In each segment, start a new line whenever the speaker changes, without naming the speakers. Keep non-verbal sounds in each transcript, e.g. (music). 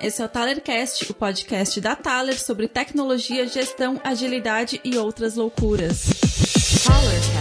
Esse é o Talercast, o podcast da Taler sobre tecnologia, gestão, agilidade e outras loucuras. Talercast.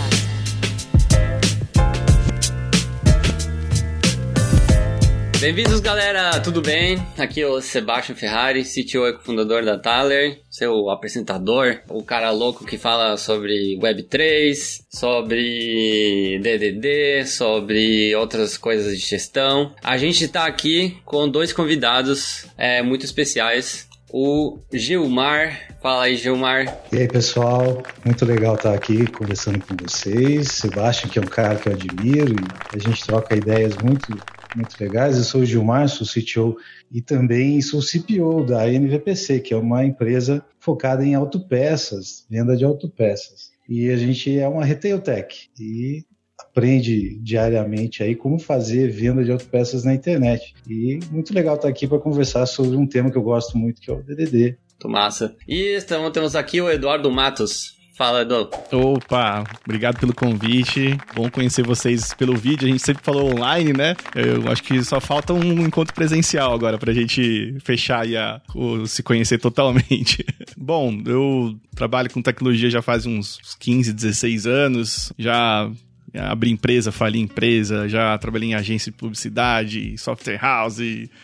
Bem-vindos, galera! Tudo bem? Aqui é o Sebastian Ferrari, CTO e cofundador da Thaler, seu apresentador, o cara louco que fala sobre Web3, sobre DDD, sobre outras coisas de gestão. A gente está aqui com dois convidados é, muito especiais. O Gilmar. Fala aí, Gilmar.
E aí, pessoal? Muito legal estar aqui conversando com vocês. Sebastian, que é um cara que eu admiro, e a gente troca ideias muito muito legais. Eu sou o Gilmar, sou CTO e também sou CPO da NVPC, que é uma empresa focada em autopeças, venda de autopeças. E a gente é uma retail tech e aprende diariamente aí como fazer venda de autopeças na internet. E muito legal estar aqui para conversar sobre um tema que eu gosto muito, que é o DDD.
Muito massa. E estamos, temos aqui o Eduardo Matos. Fala, Edu.
Opa, obrigado pelo convite. Bom conhecer vocês pelo vídeo. A gente sempre falou online, né? Eu acho que só falta um encontro presencial agora pra gente fechar e a, o, se conhecer totalmente. (laughs) Bom, eu trabalho com tecnologia já faz uns 15, 16 anos. Já abri empresa, fali empresa, já trabalhei em agência de publicidade, software house,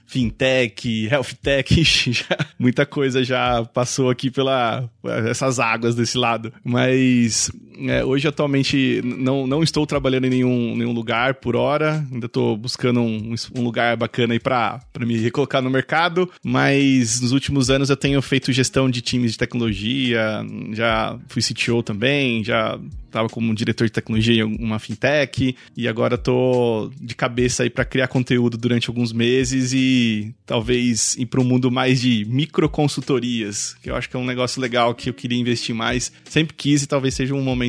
fintech, health tech, (laughs) já, muita coisa já passou aqui pela essas águas desse lado. Mas é, hoje atualmente não, não estou trabalhando em nenhum, nenhum lugar por hora, ainda estou buscando um, um lugar bacana aí para me recolocar no mercado, mas nos últimos anos eu tenho feito gestão de times de tecnologia, já fui CTO também, já estava como diretor de tecnologia em uma fintech. E agora tô de cabeça aí para criar conteúdo durante alguns meses e talvez ir para um mundo mais de microconsultorias, que eu acho que é um negócio legal que eu queria investir mais, sempre quis e talvez seja um momento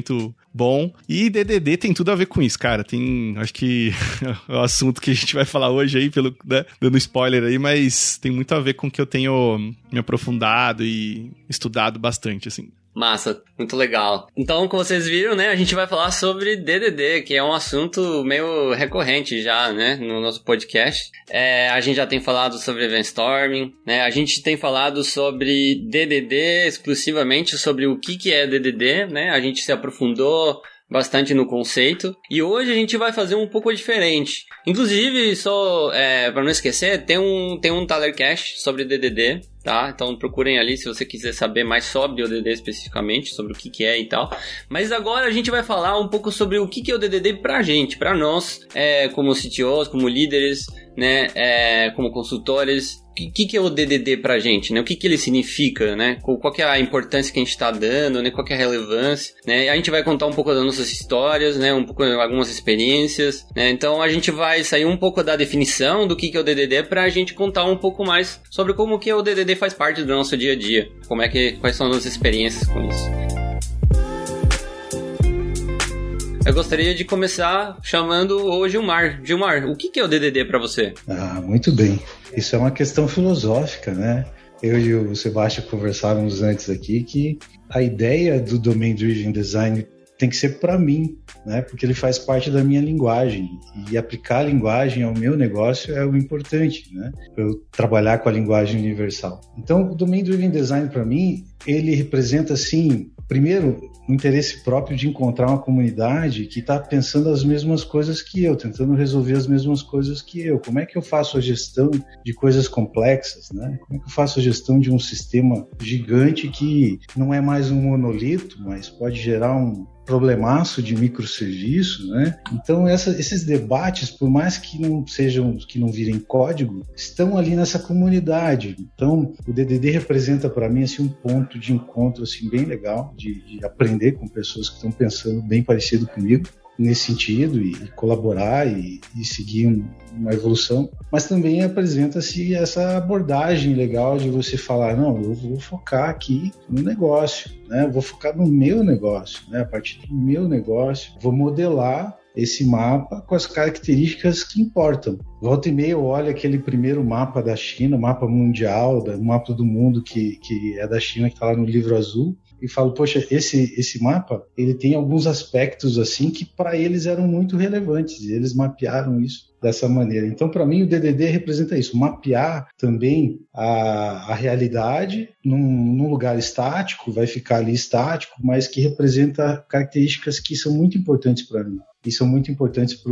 bom. E DDD tem tudo a ver com isso, cara. Tem, acho que (laughs) é o assunto que a gente vai falar hoje aí, pelo, né, dando spoiler aí, mas tem muito a ver com o que eu tenho me aprofundado e estudado bastante, assim.
Massa, muito legal. Então, como vocês viram, né, a gente vai falar sobre DDD, que é um assunto meio recorrente já, né, no nosso podcast. É, a gente já tem falado sobre event storming, né, a gente tem falado sobre DDD exclusivamente, sobre o que que é DDD, né, a gente se aprofundou bastante no conceito. E hoje a gente vai fazer um pouco diferente. Inclusive, só é, para não esquecer, tem um, tem um Talercast sobre DDD, tá? Então procurem ali se você quiser saber mais sobre o DDD especificamente, sobre o que, que é e tal. Mas agora a gente vai falar um pouco sobre o que, que é o DDD pra gente, pra nós, é, como CTOs, como líderes, né, é, como consultores, o que, que é o DDD pra gente, né? O que, que ele significa, né? Qual que é a importância que a gente está dando, né? Qual que é a relevância, né? A gente vai contar um pouco das nossas histórias, né? Um pouco, algumas experiências, né? Então a gente vai sair um pouco da definição do que, que é o DDD para a gente contar um pouco mais sobre como que o DDD faz parte do nosso dia a dia, como é que, quais são as nossas experiências com isso. Eu gostaria de começar chamando o Gilmar. Gilmar, o que é o DDD para você?
Ah, muito bem. Isso é uma questão filosófica, né? Eu e o Sebastião conversávamos antes aqui que a ideia do Domain Driven Design tem que ser para mim, né? Porque ele faz parte da minha linguagem e aplicar a linguagem ao meu negócio é o importante, né? Eu trabalhar com a linguagem universal. Então, o Domain Driven Design para mim, ele representa assim primeiro, interesse próprio de encontrar uma comunidade que está pensando as mesmas coisas que eu, tentando resolver as mesmas coisas que eu. Como é que eu faço a gestão de coisas complexas, né? Como é que eu faço a gestão de um sistema gigante que não é mais um monolito, mas pode gerar um, problemaço de microserviço, né? Então essa, esses debates, por mais que não sejam, que não virem código, estão ali nessa comunidade. Então o DDD representa para mim assim um ponto de encontro assim bem legal de, de aprender com pessoas que estão pensando bem parecido comigo nesse sentido e, colaborar e, e seguir um, uma evolução, mas também apresenta-se essa abordagem legal de você falar, não, eu vou focar aqui no negócio, né? Vou focar no meu negócio, né? A partir do meu negócio, vou modelar esse mapa com as características que importam. Volta e meia eu olho aquele primeiro mapa da China, mapa mundial, o mapa do mundo que, que é da China, que está lá no livro azul, e falo, poxa, esse, esse mapa, ele tem alguns aspectos assim que para eles eram muito relevantes, e eles mapearam isso dessa maneira. Então, para mim, o DDD representa isso, mapear também a, a realidade num, num, lugar estático, vai ficar ali estático, mas que representa características que são muito importantes para mim e são muito importantes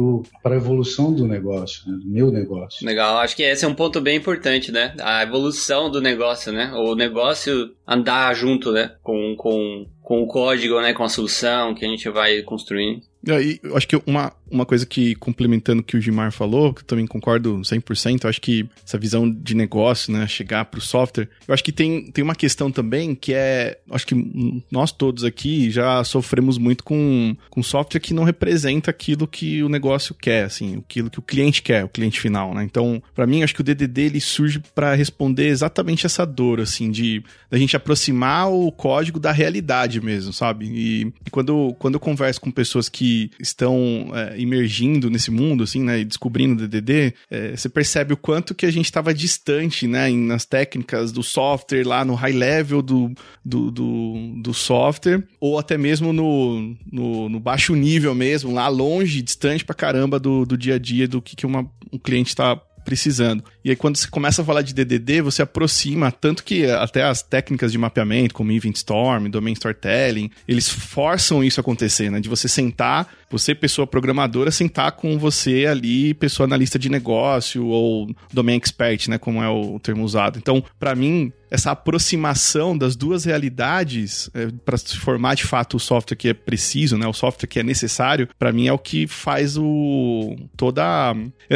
para a evolução do negócio, né, do meu negócio.
Legal, acho que esse é um ponto bem importante, né? A evolução do negócio, né? O negócio andar junto, né? Com, com, com o código, né? Com a solução que a gente vai construindo.
E eu acho que uma, uma coisa que, complementando o que o Gimar falou, que eu também concordo 100%, eu acho que essa visão de negócio, né, chegar para o software, eu acho que tem, tem uma questão também que é, acho que nós todos aqui já sofremos muito com, com software que não representa aquilo que o negócio quer, assim, aquilo que o cliente quer, o cliente final, né? Então, para mim, acho que o DDD ele surge para responder exatamente essa dor, assim, de da gente aproximar o código da realidade mesmo, sabe? E, e quando, quando eu converso com pessoas que estão é, emergindo nesse mundo, assim, né, e descobrindo o DDD, é, você percebe o quanto que a gente estava distante, né, nas técnicas do software, lá no high level do, do, do, do software, ou até mesmo no, no, no, baixo nível mesmo, lá longe, distante pra caramba do, do dia a dia, do que, que uma, um cliente está precisando. E aí, quando você começa a falar de DDD, você aproxima, tanto que até as técnicas de mapeamento, como Event Storm, Domain Storytelling, eles forçam isso acontecer, né? De você sentar, você, pessoa programadora, sentar com você ali, pessoa analista de negócio ou Domain Expert, né? Como é o termo usado. Então, para mim, essa aproximação das duas realidades é, para se formar de fato o software que é preciso, né? O software que é necessário, para mim é o que faz o toda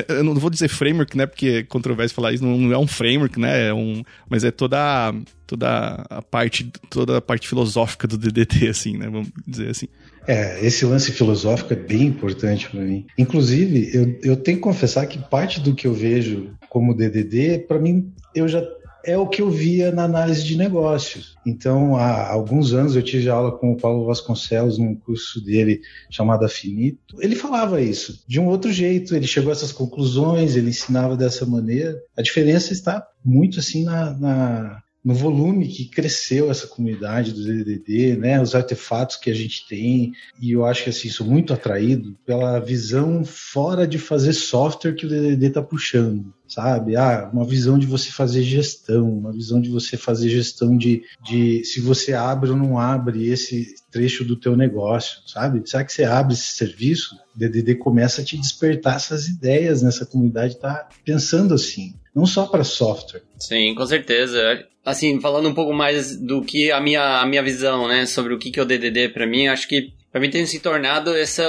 eu não vou dizer framework, né? Porque é controverso falar isso, não é um framework, né? É um, mas é toda toda a parte toda a parte filosófica do DDT assim, né? Vamos dizer assim.
É, esse lance filosófico é bem importante para mim. Inclusive, eu, eu tenho que confessar que parte do que eu vejo como DDD, para mim, eu já é o que eu via na análise de negócios. Então, há alguns anos eu tive aula com o Paulo Vasconcelos num curso dele chamado Afinito. Ele falava isso de um outro jeito, ele chegou a essas conclusões, ele ensinava dessa maneira. A diferença está muito assim na, na no volume que cresceu essa comunidade do DDD, né, os artefatos que a gente tem, e eu acho que assim, sou muito atraído pela visão fora de fazer software que o DDD está puxando, sabe? Ah, uma visão de você fazer gestão, uma visão de você fazer gestão de, de se você abre ou não abre esse trecho do teu negócio, sabe? Será que você abre esse serviço? O DDD começa a te despertar essas ideias nessa comunidade, tá pensando assim, não só para software.
Sim, com certeza assim, falando um pouco mais do que a minha, a minha visão, né, sobre o que, que é o DDD para mim, acho que para mim tem se tornado essa,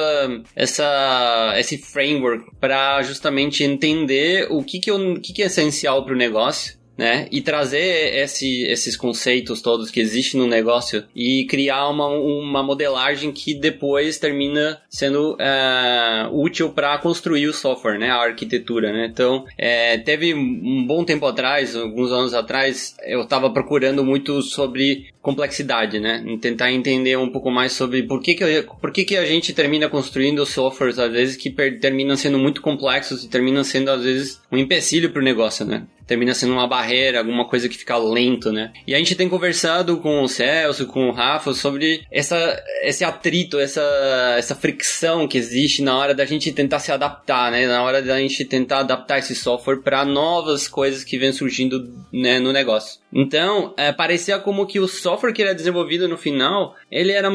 essa, esse framework para justamente entender o que, que, eu, o que, que é essencial para o negócio né? E trazer esse, esses conceitos todos que existem no negócio e criar uma, uma modelagem que depois termina sendo é, útil para construir o software, né? A arquitetura, né? Então, é, teve um bom tempo atrás, alguns anos atrás, eu estava procurando muito sobre complexidade, né? Tentar entender um pouco mais sobre por que, que, por que, que a gente termina construindo softwares, às vezes, que terminam sendo muito complexos e terminam sendo, às vezes, um empecilho para o negócio, né? termina sendo uma barreira, alguma coisa que fica lento, né? E a gente tem conversado com o Celso, com o Rafa sobre essa, esse atrito, essa, essa fricção que existe na hora da gente tentar se adaptar, né? Na hora da gente tentar adaptar esse software para novas coisas que vêm surgindo né, no negócio. Então, é, parecia como que o software que era desenvolvido no final, ele era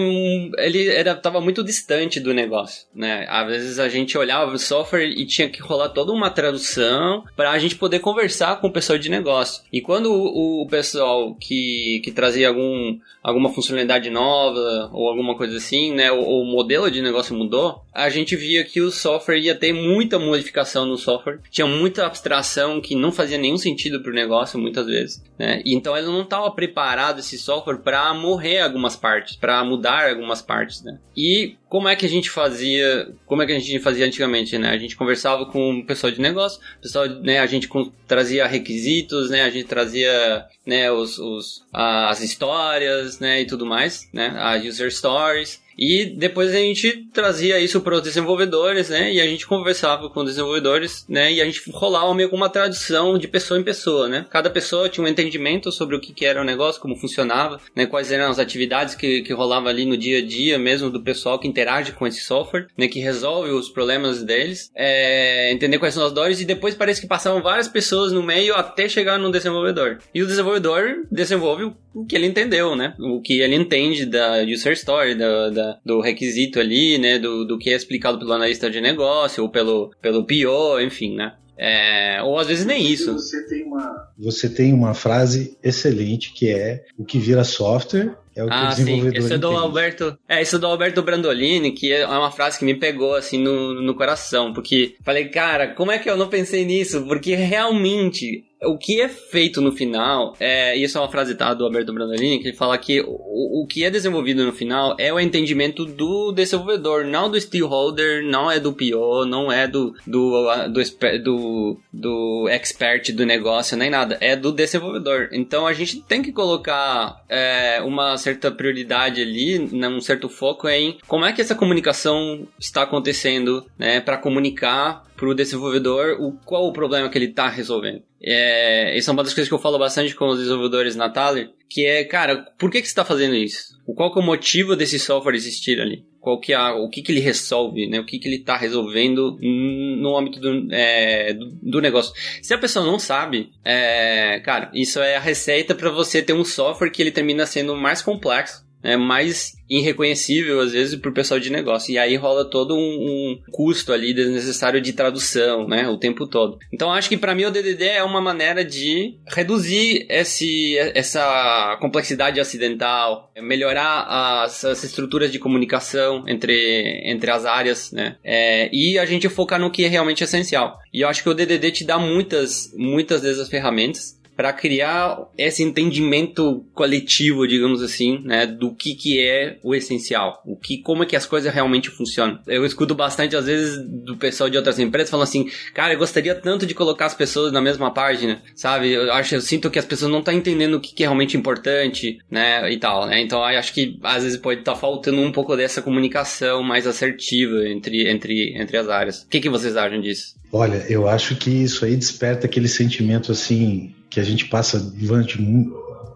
ele era tava muito distante do negócio, né? Às vezes a gente olhava o software e tinha que rolar toda uma tradução para a gente poder conversar com o pessoal de negócio. E quando o, o pessoal que, que trazia algum, alguma funcionalidade nova ou alguma coisa assim, né, o, o modelo de negócio mudou, a gente via que o software ia ter muita modificação no software, tinha muita abstração que não fazia nenhum sentido para o negócio muitas vezes, né? Então ele não estava preparado esse software para morrer algumas partes, para mudar algumas partes, né? E como é que a gente fazia, como é que a gente fazia antigamente, né? A gente conversava com o pessoal de negócio, pessoal, né, a gente trazia requisitos, né? A gente trazia, né, os, os as histórias, né, e tudo mais, né? As user stories. E depois a gente trazia isso para os desenvolvedores, né? E a gente conversava com os desenvolvedores, né? E a gente rolava meio com uma tradução de pessoa em pessoa, né? Cada pessoa tinha um entendimento sobre o que, que era o negócio, como funcionava, né? Quais eram as atividades que, que rolavam ali no dia a dia mesmo do pessoal que interage com esse software, né? Que resolve os problemas deles, é, entender quais são as dores e depois parece que passavam várias pessoas no meio até chegar no desenvolvedor. E o desenvolvedor desenvolve o que ele entendeu, né? O que ele entende da user story, da, da do requisito ali, né? Do, do que é explicado pelo analista de negócio ou pelo, pelo PO, enfim, né? É, ou às vezes nem isso.
Você tem, uma, você tem uma frase excelente que é o que vira software é o que ah, o desenvolvedor sim. Esse
é do Alberto, é, esse é do Alberto Brandolini, que é uma frase que me pegou assim no, no coração, porque falei, cara, como é que eu não pensei nisso? Porque realmente o que é feito no final, é, isso é uma frase tá, do Alberto Brandolini, que ele fala que o, o que é desenvolvido no final é o entendimento do desenvolvedor, não do stakeholder, não é do PO, não é do, do, do, do, do expert do negócio, nem nada, é do desenvolvedor. Então a gente tem que colocar é, uma certa prioridade ali, né, um certo foco em como é que essa comunicação está acontecendo, né, para comunicar para o desenvolvedor o, qual o problema que ele está resolvendo. É, isso é uma das coisas que eu falo bastante com os desenvolvedores na Thaler, que é, cara, por que, que você está fazendo isso? Qual que é o motivo desse software existir ali? Qual que é, o que, que ele resolve, né? O que, que ele está resolvendo no âmbito do, é, do, negócio. Se a pessoa não sabe, é, cara, isso é a receita para você ter um software que ele termina sendo mais complexo é mais irreconhecível às vezes para o pessoal de negócio. E aí rola todo um, um, custo ali desnecessário de tradução, né, o tempo todo. Então acho que para mim o DDD é uma maneira de reduzir esse, essa complexidade acidental, melhorar as, as estruturas de comunicação entre, entre as áreas, né, é, e a gente focar no que é realmente essencial. E eu acho que o DDD te dá muitas, muitas dessas ferramentas para criar esse entendimento coletivo, digamos assim, né, do que que é o essencial, o que como é que as coisas realmente funcionam. Eu escuto bastante às vezes do pessoal de outras empresas falando assim, cara, eu gostaria tanto de colocar as pessoas na mesma página, sabe? Eu acho, eu sinto que as pessoas não estão entendendo o que, que é realmente importante, né, e tal, né? Então acho que às vezes pode estar tá faltando um pouco dessa comunicação mais assertiva entre entre entre as áreas. O que que vocês acham disso?
Olha, eu acho que isso aí desperta aquele sentimento assim que a gente passa durante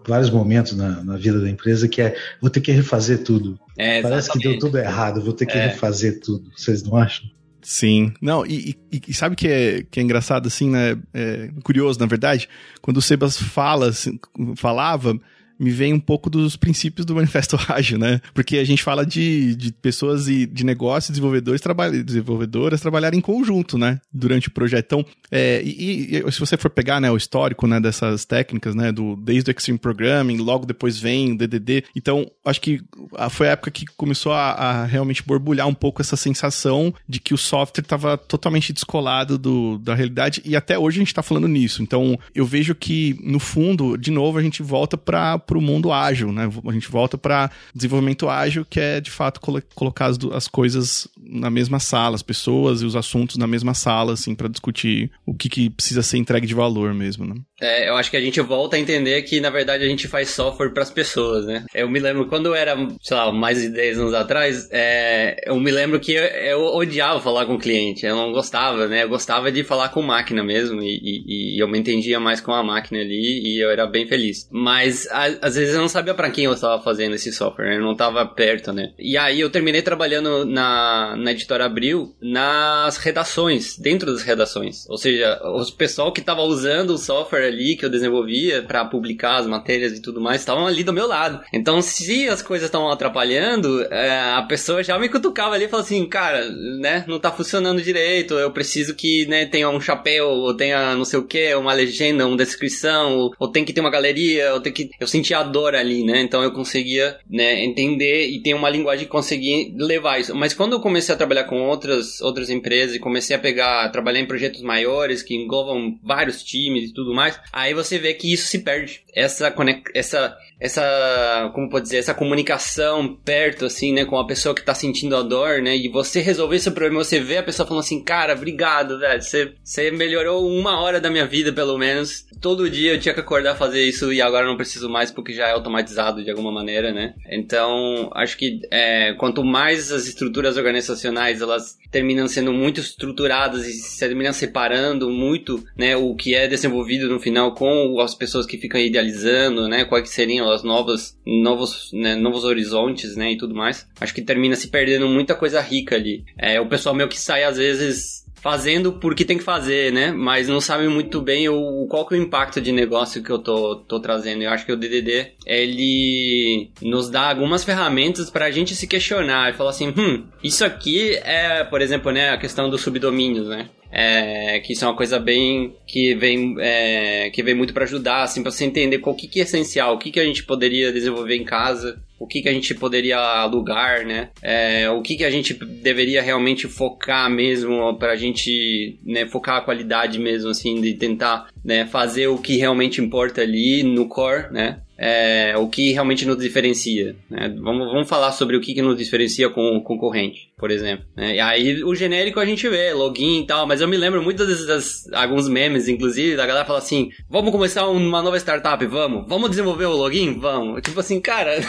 vários momentos na, na, vida da empresa, que é vou ter que refazer tudo. É, Parece que deu tudo errado, vou ter que é. refazer tudo. Vocês não acham?
Sim. Não, e, e, e, sabe que é, que é engraçado, assim, né? É curioso, na verdade, quando o Sebas fala, assim, falava, me vem um pouco dos princípios do Manifesto (laughs) Ágil, né? Porque a gente fala de, de pessoas e de negócios, desenvolvedores, trabalha, desenvolvedoras trabalharem em conjunto, né? Durante o projeto. Então, é, e, e, se você for pegar né, o histórico né, dessas técnicas, né? Do, desde o Extreme Programming, logo depois vem o DDD. Então, acho que foi a época que começou a, a realmente borbulhar um pouco essa sensação de que o software estava totalmente descolado do, da realidade e até hoje a gente está falando nisso. Então, eu vejo que, no fundo, de novo, a gente volta para para o mundo ágil, né? A gente volta para desenvolvimento ágil, que é de fato colo colocar as, as, coisas na mesma sala, as pessoas e os assuntos na mesma sala, assim, para discutir o que, que precisa ser entregue de valor mesmo, né?
É, eu acho que a gente volta a entender que, na verdade, a gente faz software para as pessoas, né? Eu me lembro, quando eu era, sei lá, mais de 10 anos atrás, é, eu me lembro que eu, eu, odiava falar com o cliente, eu não gostava, né? Eu gostava de falar com máquina mesmo e, e, e eu me entendia mais com a máquina ali e eu era bem feliz. Mas, a, às vezes, eu não sabia para quem eu estava fazendo esse software, eu não estava perto, né? E aí eu terminei trabalhando na, na editora Abril, nas redações, dentro das redações. Ou seja, o pessoal que estava usando o software ali que eu desenvolvia para publicar as matérias e tudo mais estavam ali do meu lado. Então, se as coisas estavam atrapalhando, é, a pessoa já me cutucava ali e falava assim, cara, né, não tá funcionando direito, eu preciso que, né, tenha um chapéu, ou tenha não sei o que, uma legenda, uma descrição, ou, ou tem que ter uma galeria, ou tem que... Eu sentia a dor ali, né, então eu conseguia, né, entender e ter uma linguagem que conseguia levar isso. Mas quando eu comecei a trabalhar com outras, outras empresas e comecei a pegar, trabalhar em projetos maiores que englobam vários times e tudo mais, aí você vê que isso se perde. Essa, essa, essa, como pode dizer, essa comunicação perto, assim, né, com a pessoa que tá sentindo a dor, né, e você resolver esse problema, você vê a pessoa falando assim, cara, obrigado, velho, você, você melhorou uma hora da minha vida, pelo menos. Todo dia eu tinha que acordar fazer isso e agora não preciso mais que já é automatizado de alguma maneira, né? Então, acho que é, quanto mais as estruturas organizacionais elas terminam sendo muito estruturadas e se terminam separando muito, né, o que é desenvolvido no final com as pessoas que ficam idealizando, né, quais seriam as novas, novos, né, novos horizontes, né, e tudo mais. Acho que termina se perdendo muita coisa rica ali. É, o pessoal meio que sai às vezes fazendo porque tem que fazer, né? Mas não sabe muito bem o, qual que é o impacto de negócio que eu tô, tô trazendo. Eu acho que o DDD, ele nos dá algumas ferramentas para a gente se questionar e falar assim, hum, isso aqui é, por exemplo, né, a questão dos subdomínios, né? É, que isso é uma coisa bem que vem é, que vem muito para ajudar assim para você entender qual que, que é essencial o que, que a gente poderia desenvolver em casa o que, que a gente poderia alugar, né? É, o que, que a gente deveria realmente focar mesmo para a gente né, focar a qualidade mesmo, assim, de tentar né, fazer o que realmente importa ali no core, né? É, o que realmente nos diferencia. Né? Vamos, vamos falar sobre o que, que nos diferencia com o concorrente, por exemplo. Né? E aí o genérico a gente vê, login e tal, mas eu me lembro muitas vezes, alguns memes, inclusive, da galera fala assim: vamos começar uma nova startup, vamos? Vamos desenvolver o login? Vamos. Tipo assim, cara.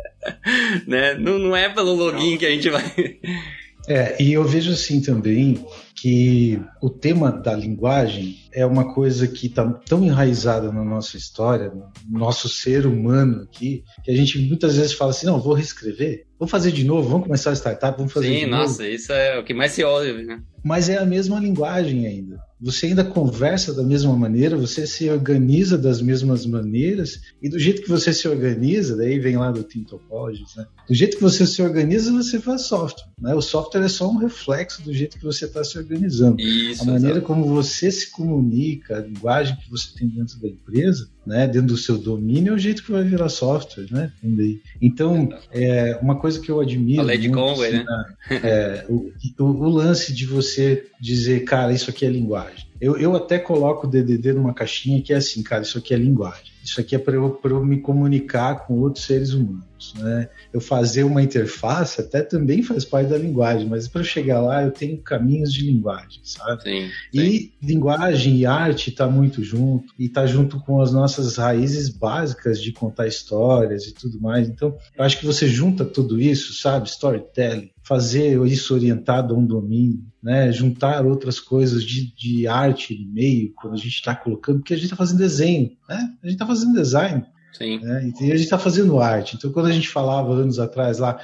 (laughs) né? não, não é pelo login que a gente vai.
É, e eu vejo assim também que o tema da linguagem é uma coisa que está tão enraizada na nossa história, no nosso ser humano aqui, que a gente muitas vezes fala assim, não, vou reescrever, vou fazer de novo, vamos começar a startup, vamos fazer
Sim,
de
nossa,
novo.
Sim, nossa, isso é o que mais se ouve, né?
Mas é a mesma linguagem ainda. Você ainda conversa da mesma maneira, você se organiza das mesmas maneiras, e do jeito que você se organiza, daí vem lá do Team Topologies, né? Do jeito que você se organiza, você faz software. Né? O software é só um reflexo do jeito que você está se organizando.
Isso,
a maneira como você se comunica, a linguagem que você tem dentro da empresa, né, dentro do seu domínio, é o jeito que vai virar software, né? Então, é uma coisa que eu admiro.
A Lady
muito,
Conway,
assim,
né?
É, o, o, o, lance de você dizer, cara, isso aqui é linguagem. Eu, eu até coloco o DDD numa caixinha que é assim, cara, isso aqui é linguagem. Isso aqui é para eu, eu me comunicar com outros seres humanos. Né? Eu fazer uma interface até também faz parte da linguagem, mas para eu chegar lá eu tenho caminhos de linguagem, sabe?
Sim, sim.
E linguagem e arte está muito junto e está junto com as nossas raízes básicas de contar histórias e tudo mais. Então, eu acho que você junta tudo isso, sabe? Storytelling, fazer isso orientado a um domínio, né? juntar outras coisas de, de arte e meio, quando a gente está colocando, porque a gente está fazendo desenho, né? a gente está fazendo design. Né? e a gente está fazendo arte. Então, quando a gente falava anos atrás lá,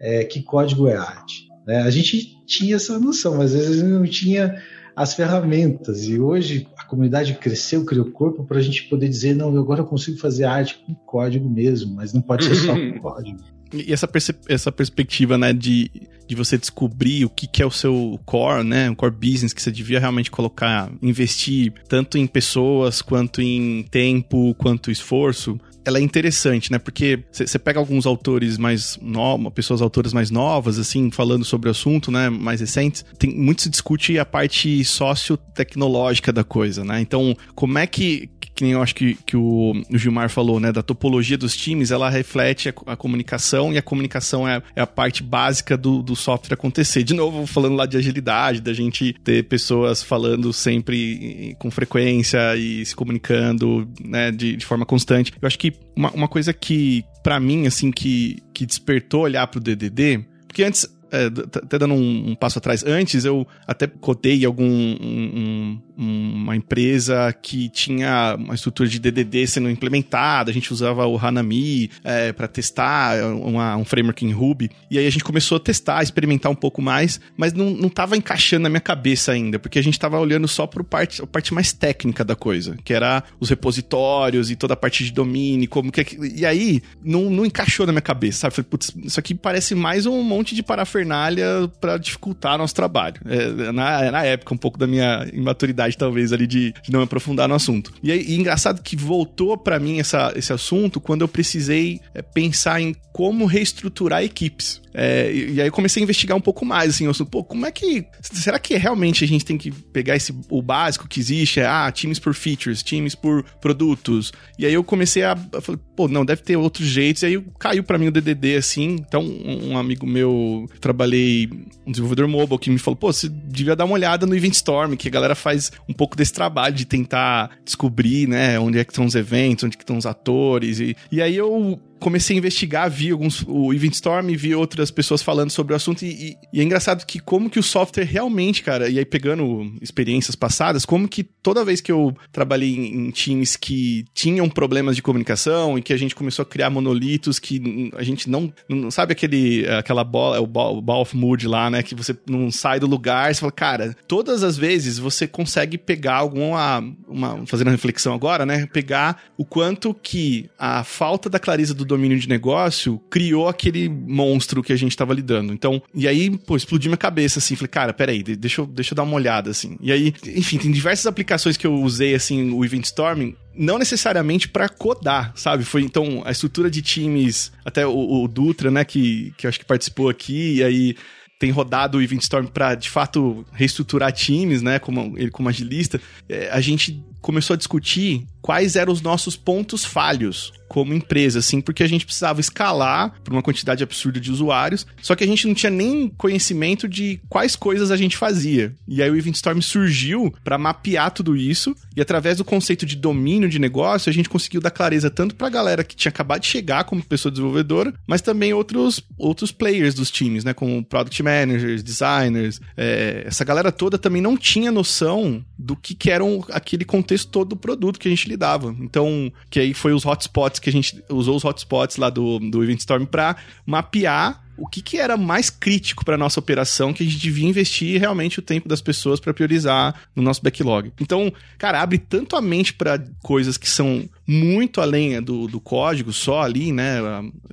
é, que código é arte, né? a gente tinha essa noção, mas às vezes não tinha as ferramentas. E hoje a comunidade cresceu, criou corpo para a gente poder dizer: não, agora eu consigo fazer arte com código mesmo, mas não pode ser só com (laughs) código.
E essa, essa perspectiva, né, de, de você descobrir o que, que é o seu core, né, o core business, que você devia realmente colocar, investir tanto em pessoas, quanto em tempo, quanto esforço, ela é interessante, né? Porque você pega alguns autores mais novos, pessoas autoras mais novas, assim, falando sobre o assunto, né? Mais recentes, tem muito se discute a parte sociotecnológica da coisa, né? Então, como é que, que nem eu acho que, que o, Gilmar falou, né, da topologia dos times, ela reflete a, a comunicação e a comunicação é, é, a parte básica do, do software acontecer. De novo, falando lá de agilidade, da gente ter pessoas falando sempre com frequência e se comunicando, né, de, de forma constante. Eu acho que uma, uma coisa que, para mim, assim, que, que despertou olhar pro DDD, porque antes é, até dando um, um, passo atrás, antes eu até cotei algum um, um, uma empresa que tinha uma estrutura de DDD sendo implementada, a gente usava o Hanami é, para testar uma, um framework em Ruby, e aí a gente começou a testar, experimentar um pouco mais, mas não, não encaixando na minha cabeça ainda, porque a gente tava olhando só para parte, a parte mais técnica da coisa, que era os repositórios e toda a parte de domínio, como que... E aí, não, não encaixou na minha cabeça, sabe? Falei, putz, isso aqui parece mais um monte de parafernália para dificultar nosso trabalho. É, na, na época, um pouco da minha imaturidade, talvez, ali de, de não aprofundar no assunto. E, e engraçado que voltou para mim essa, esse assunto quando eu precisei é, pensar em como reestruturar equipes. É, e, e, aí eu comecei a investigar um pouco mais, assim, eu sou, pô, como é que. Será que realmente a gente tem que pegar esse, o básico que existe? É, ah, times por features, times por produtos. E aí eu comecei a. Falei, pô, não, deve ter outros jeitos. E aí caiu para mim o DDD, assim. Então, um, um amigo meu, trabalhei, um desenvolvedor mobile, que me falou, pô, você devia dar uma olhada no Event Storm, que a galera faz um pouco desse trabalho de tentar descobrir, né, onde é que estão os eventos, onde é que estão os atores. E, e aí eu comecei a investigar, vi alguns, o Event Storm, vi outras pessoas falando sobre o assunto e, e, é engraçado que como que o software realmente, cara, e aí pegando experiências passadas, como que toda vez que eu trabalhei em, em times que tinham problemas de comunicação e que a gente começou a criar monolitos que a gente não, não sabe aquele, aquela bola, o ball, ball of mood lá, né, que você não sai do lugar, você fala, cara, todas as vezes você consegue pegar alguma, uma, fazendo uma reflexão agora, né, pegar o quanto que a falta da clareza do domínio de negócio criou aquele monstro que a gente tava lidando. Então, e aí, pô, explodiu minha cabeça, assim. Falei, cara, peraí, deixa eu, deixa eu dar uma olhada, assim. E aí, enfim, tem diversas aplicações que eu usei, assim, o Event Storming, não necessariamente para codar, sabe? Foi então a estrutura de times, até o, o, Dutra, né, que, que acho que participou aqui, e aí tem rodado o Event Storm para de fato reestruturar times, né, como ele como agilista. É, a gente começou a discutir quais eram os nossos pontos falhos como empresa, assim, porque a gente precisava escalar por uma quantidade absurda de usuários, só que a gente não tinha nem conhecimento de quais coisas a gente fazia. E aí o Event Storm surgiu para mapear tudo isso e através do conceito de domínio de negócio, a gente conseguiu dar clareza tanto para a galera que tinha acabado de chegar como pessoa desenvolvedora, mas também outros, outros players dos times, né, como product managers, designers. É, essa galera toda também não tinha noção do que, que era um, aquele contexto todo do produto que a gente lidava. Então, que aí foi os hotspots que a gente usou os hotspots lá do, do Event Storm para mapear o que, que era mais crítico para nossa operação que a gente devia investir realmente o tempo das pessoas para priorizar no nosso backlog. Então, cara, abre tanto a mente para coisas que são muito além do, do código só ali, né?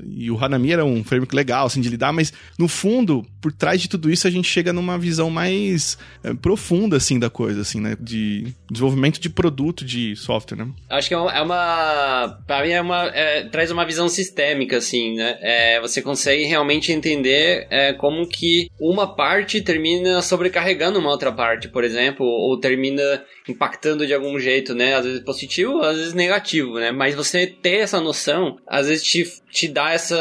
E o Hanami era um framework legal, assim, de lidar, mas no fundo, por trás de tudo isso, a gente chega numa visão mais é, profunda, assim, da coisa, assim, né? De desenvolvimento de produto de software, né?
Acho que é uma... É uma pra mim, é uma, é, traz uma visão sistêmica, assim, né? É, você consegue realmente entender é, como que uma parte termina sobrecarregando uma outra parte, por exemplo, ou termina impactando de algum jeito, né? Às vezes positivo, às vezes negativo, né? Mas você ter essa noção, às vezes te, te dá essa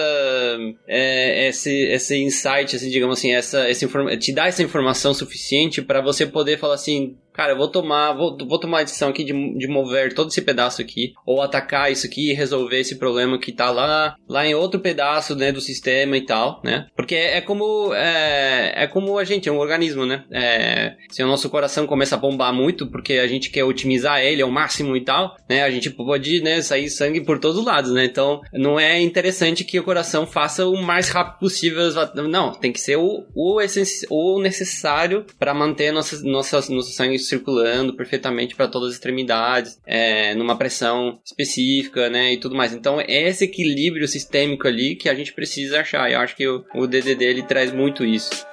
é, esse, esse insight, assim, digamos assim, essa, essa te dá essa informação suficiente para você poder falar assim, cara, eu vou tomar, vou, vou tomar a decisão aqui de, de mover todo esse pedaço aqui, ou atacar isso aqui e resolver esse problema que tá lá, lá em outro pedaço, né, do sistema e tal, né? Porque é, é como, é, é como a gente, é um organismo, né? É, se o nosso coração começa a bombar muito, porque a gente quer otimizar ele ao máximo e tal, né? A gente pode, né, sair sangue por todos os lados, né? Então, não é interessante que o coração faça o mais rápido possível. Não, tem que ser o, o, o necessário para manter nossa, nossa, nosso sangue circulando perfeitamente para todas as extremidades, é, numa pressão específica, né, e tudo mais. Então, é esse equilíbrio sistêmico ali que a gente precisa achar. Eu acho que o, o DDD ele traz muito isso.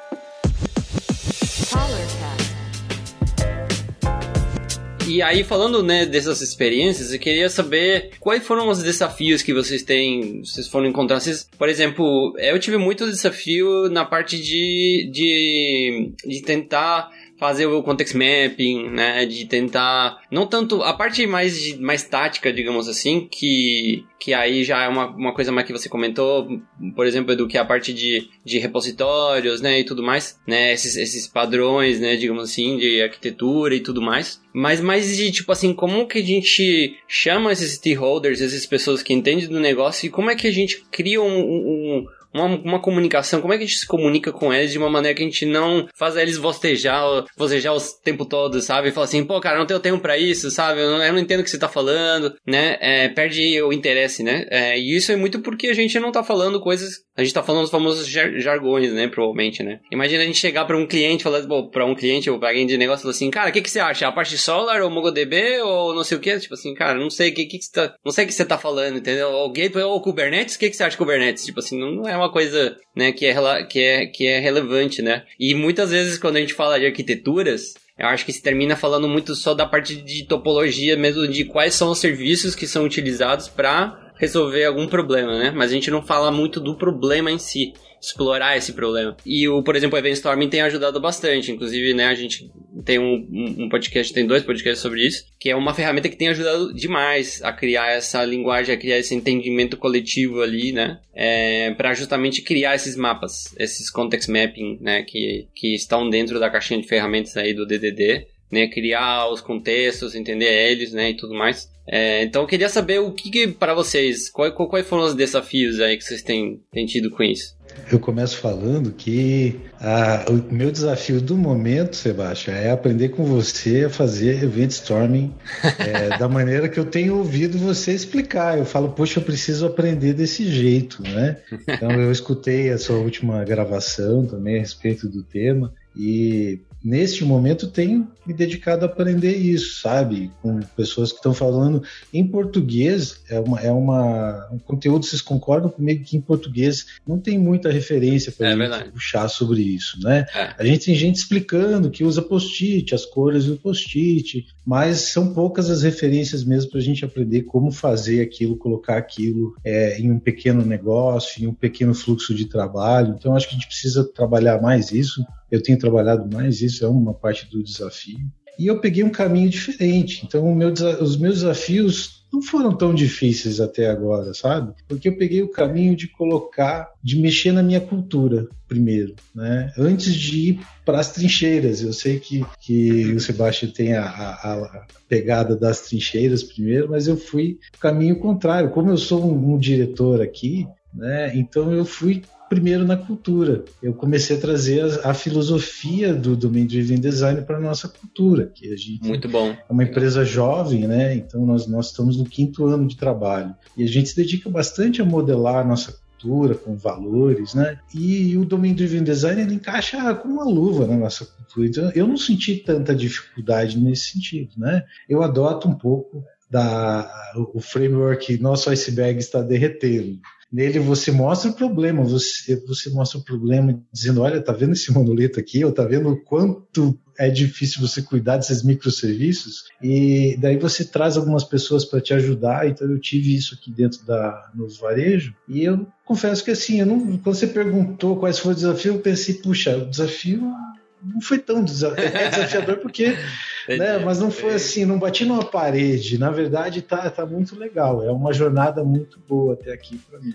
E aí, falando né, dessas experiências, eu queria saber quais foram os desafios que vocês têm, vocês foram encontrar. Vocês, por exemplo, eu tive muito desafio na parte de, de, de tentar fazer o context mapping, né, de tentar não tanto a parte mais mais tática, digamos assim, que que aí já é uma, uma coisa mais que você comentou, por exemplo, do que a parte de, de repositórios, né, e tudo mais, né, esses, esses padrões, né, digamos assim, de arquitetura e tudo mais. Mas mais de, tipo assim, como que a gente chama esses stakeholders, essas pessoas que entendem do negócio e como é que a gente cria um, um uma, uma comunicação, como é que a gente se comunica com eles de uma maneira que a gente não faz eles vostejar, vostejar o tempo todo, sabe? Fala assim, pô, cara, não tenho tempo para isso, sabe? Eu não, eu não, entendo o que você tá falando, né? É, perde o interesse, né? É, e isso é muito porque a gente não tá falando coisas a gente tá falando dos famosos jar jargões, né? Provavelmente, né? Imagina a gente chegar pra um cliente, falar, bom, pra um cliente ou pra alguém de negócio, falar assim, cara, o que, que você acha? A parte Solar ou MongoDB ou não sei o que? Tipo assim, cara, não sei o que, que, que você tá. Não sei o que você tá falando, entendeu? Ou Gateway ou Kubernetes, o que, que você acha de Kubernetes? Tipo assim, não, não é uma coisa, né, que é, que, é, que é relevante, né? E muitas vezes quando a gente fala de arquiteturas, eu acho que se termina falando muito só da parte de topologia mesmo, de quais são os serviços que são utilizados para resolver algum problema, né? Mas a gente não fala muito do problema em si explorar esse problema. E o, por exemplo, o Event Storming tem ajudado bastante. Inclusive, né, a gente tem um, um podcast, tem dois podcasts sobre isso, que é uma ferramenta que tem ajudado demais a criar essa linguagem, a criar esse entendimento coletivo ali, né? É, para justamente criar esses mapas, esses context mapping, né, que, que estão dentro da caixinha de ferramentas aí do DDD. Né, criar os contextos, entender eles, né, e tudo mais. É, então eu queria saber o que, que para vocês, quais, quais foram os desafios aí que vocês têm, têm tido com isso?
Eu começo falando que a, o meu desafio do momento, Sebastião, é aprender com você a fazer event storming (laughs) é, da maneira que eu tenho ouvido você explicar. Eu falo, poxa, eu preciso aprender desse jeito, né? (laughs) Então eu escutei a sua última gravação também a respeito do tema e neste momento tenho me dedicado a aprender isso, sabe? Com pessoas que estão falando em português, é uma, é uma um conteúdo, vocês concordam comigo que em português não tem muita referência para é gente puxar sobre isso, né? É. A gente tem gente explicando que usa post-it, as cores do post-it, mas são poucas as referências mesmo para a gente aprender como fazer aquilo, colocar aquilo é, em um pequeno negócio, em um pequeno fluxo de trabalho. Então, acho que a gente precisa trabalhar mais isso. Eu tenho trabalhado mais isso, é uma parte do desafio. E eu peguei um caminho diferente. Então, meu, os meus desafios não foram tão difíceis até agora, sabe? Porque eu peguei o caminho de colocar, de mexer na minha cultura primeiro, né? Antes de ir para as trincheiras. Eu sei que, que o Sebastião tem a, a, a, pegada das trincheiras primeiro, mas eu fui o caminho contrário. Como eu sou um, um diretor aqui, né? Então eu fui primeiro na cultura. Eu comecei a trazer a, a filosofia do Domain Driven Design para a nossa cultura, que a gente
Muito bom.
é uma empresa jovem, né? Então nós, nós estamos no quinto ano de trabalho e a gente se dedica bastante a modelar a nossa cultura, com valores, né? E o Domain Driven Design ele encaixa com uma luva na nossa cultura. Então eu não senti tanta dificuldade nesse sentido, né? Eu adoto um pouco da o framework nosso iceberg está derretendo Nele você mostra o problema, você, você mostra o problema dizendo, olha, tá vendo esse monolito aqui, ou tá vendo o quanto é difícil você cuidar desses microserviços, e daí você traz algumas pessoas para te ajudar, então eu tive isso aqui dentro da no varejo, e eu confesso que assim, eu não, quando você perguntou quais foram os desafios, eu pensei, puxa, o desafio não foi tão é desafiador porque, (laughs) né, mas não foi assim, não bati numa parede. Na verdade, tá, tá muito legal. É uma jornada muito boa até aqui para mim.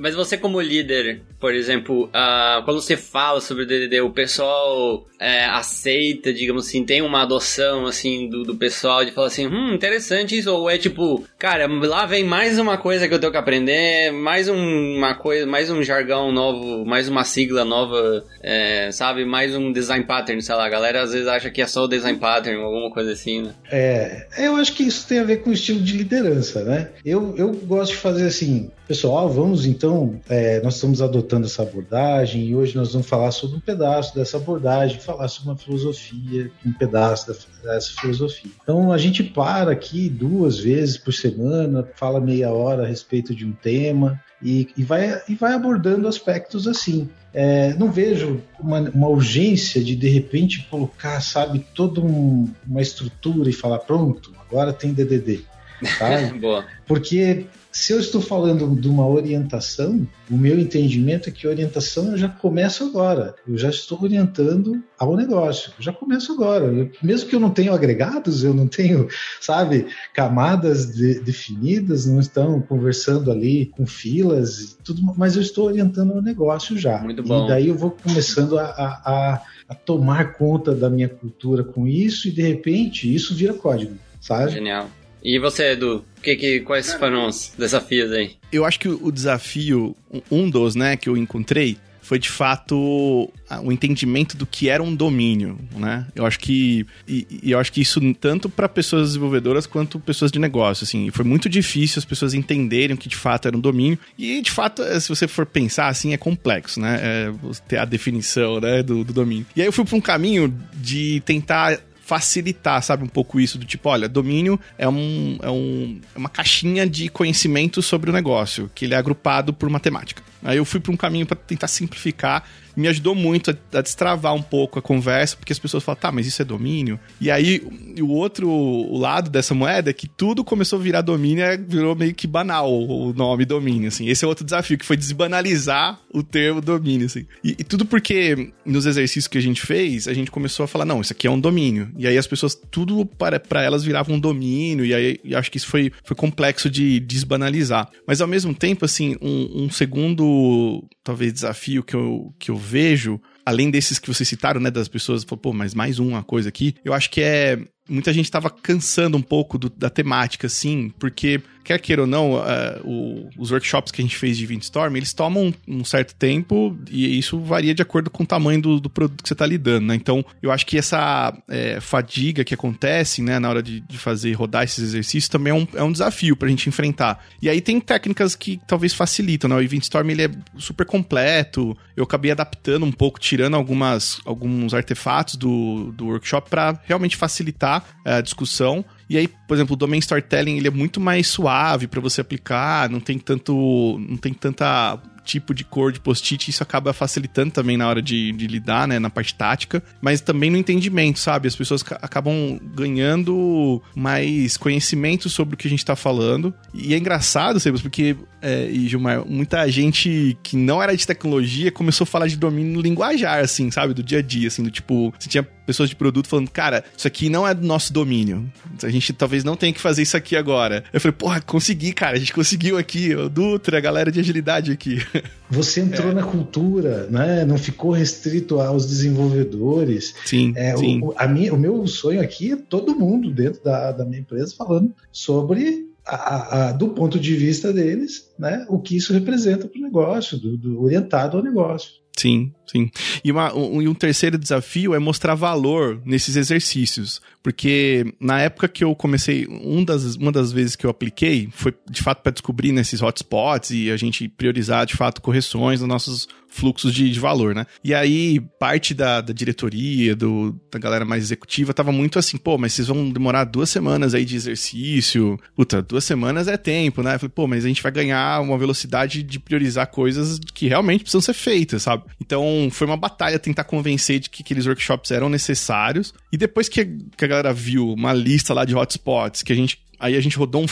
Mas você como líder, por exemplo, uh, quando você fala sobre o DDD, o pessoal é, aceita, digamos assim, tem uma adoção assim do, do pessoal de falar assim, hum, interessante isso, ou é tipo, cara, lá vem mais uma coisa que eu tenho que aprender, mais um, uma coisa, mais um jargão novo, mais uma sigla nova, é, sabe, mais um design pattern, sei lá, a galera às vezes acha que é só o design pattern, alguma coisa assim, né?
É, eu acho que isso tem a ver com o estilo de liderança, né? Eu, eu gosto de fazer assim, pessoal, vamos então, é, nós estamos adotando essa abordagem e hoje nós vamos falar sobre um pedaço dessa abordagem, falar sobre uma filosofia, um pedaço dessa filosofia. Então a gente para aqui duas vezes por semana, fala meia hora a respeito de um tema e, e vai, e vai abordando aspectos assim. É, não vejo uma, uma, urgência de de repente colocar, sabe, toda um, uma estrutura e falar pronto, agora tem DDD. (laughs)
Boa.
Porque se eu estou falando de uma orientação, o meu entendimento é que orientação eu já começo agora. Eu já estou orientando ao negócio. Eu já começo agora. Eu, mesmo que eu não tenha agregados, eu não tenho, sabe, camadas de, definidas, não estão conversando ali com filas e tudo, mas eu estou orientando ao negócio já.
Muito bom.
E daí eu vou começando a, a, a tomar conta da minha cultura com isso e de repente isso vira código, sabe?
Genial. E você, Edu? Que, que, quais foram os desafios aí?
Eu acho que o desafio, um dos, né, que eu encontrei, foi de fato o entendimento do que era um domínio, né? Eu acho que e, e eu acho que isso tanto para pessoas desenvolvedoras quanto pessoas de negócio, assim, foi muito difícil as pessoas entenderem o que de fato era um domínio e de fato, eh, se você for pensar assim, é complexo, né? É, ter a definição, né, do, do domínio. E aí eu fui para um caminho de tentar facilitar, sabe, um pouco isso do tipo, olha, domínio é, um, é, um, é uma caixinha de conhecimento sobre o negócio, que ele é agrupado por matemática. Aí eu fui para um caminho para tentar simplificar me ajudou muito a, a, destravar um pouco a conversa, porque as pessoas falam, tá, mas isso é domínio? E aí, o outro lado dessa moeda é que tudo começou a virar domínio, virou meio que banal o nome domínio, assim. Esse é outro desafio, que foi desbanalizar o termo domínio, assim. E, e tudo porque nos exercícios que a gente fez, a gente começou a falar, não, isso aqui é um domínio. E aí as pessoas, tudo para, para elas virava um domínio, e aí e acho que isso foi, foi complexo de desbanalizar. Mas ao mesmo tempo, assim, um, um segundo, talvez, desafio que eu, que eu vejo além desses que vocês citaram, né, das pessoas, pô, mas mais uma coisa aqui, eu acho que é muita gente estava cansando um pouco do, da temática, assim, porque quer queira ou não, uh, o, os workshops que a gente fez de Windstorm, eles tomam um, um, certo tempo e isso varia de acordo com o tamanho do, do produto que você está lidando, né? Então, eu acho que essa é, fadiga que acontece, né, na hora de, de, fazer rodar esses exercícios também é um, é um desafio para a gente enfrentar. E aí tem técnicas que talvez facilitam, né? O Windstorm, ele é super completo, eu acabei adaptando um pouco, tirando algumas, alguns artefatos do, do workshop para realmente facilitar é, a discussão. E aí, por exemplo, o Domain Storytelling ele é muito mais suave para você aplicar, não tem tanto, não tem tanta tipo de cor de post-it, isso acaba facilitando também na hora de, de, lidar, né, na parte tática, mas também no entendimento, sabe? As pessoas acabam ganhando mais conhecimento sobre o que a gente tá falando. E é engraçado, Sebas, porque, é, e Gilmar, muita gente que não era de tecnologia começou a falar de domínio linguajar, assim, sabe? Do dia a dia, assim, do tipo, você tinha pessoas de produto falando, cara, isso aqui não é do nosso domínio. A gente talvez não tenha que fazer isso aqui agora. Eu falei, porra, consegui, cara, a gente conseguiu aqui, o Dutra, a galera de agilidade aqui. (laughs)
Você entrou é. na cultura, né? Não ficou restrito aos desenvolvedores.
Sim,
é,
sim.
O, a minha, o meu sonho aqui é todo mundo dentro da, da minha empresa falando sobre a, a, do ponto de vista deles, né, o que isso representa para o negócio, do, do, orientado ao negócio.
Sim, sim. E, uma, um, um terceiro desafio é mostrar valor nesses exercícios. Porque na época que eu comecei, um das, uma das vezes que eu apliquei foi de fato para descobrir nesses hotspots e a gente priorizar de fato correções nos nossos fluxos de, de valor, né? E aí, parte da, da diretoria, do, da galera mais executiva, tava muito assim, pô, mas vocês vão demorar duas semanas aí de exercício. Puta, duas semanas é tempo, né? Eu falei, pô, mas a gente vai ganhar uma velocidade de priorizar coisas que realmente precisam ser feitas, sabe? Então, foi uma batalha tentar convencer de que aqueles workshops eram necessários. E depois que, que a galera viu uma lista lá de hotspots, que a gente Aí a gente rodou um.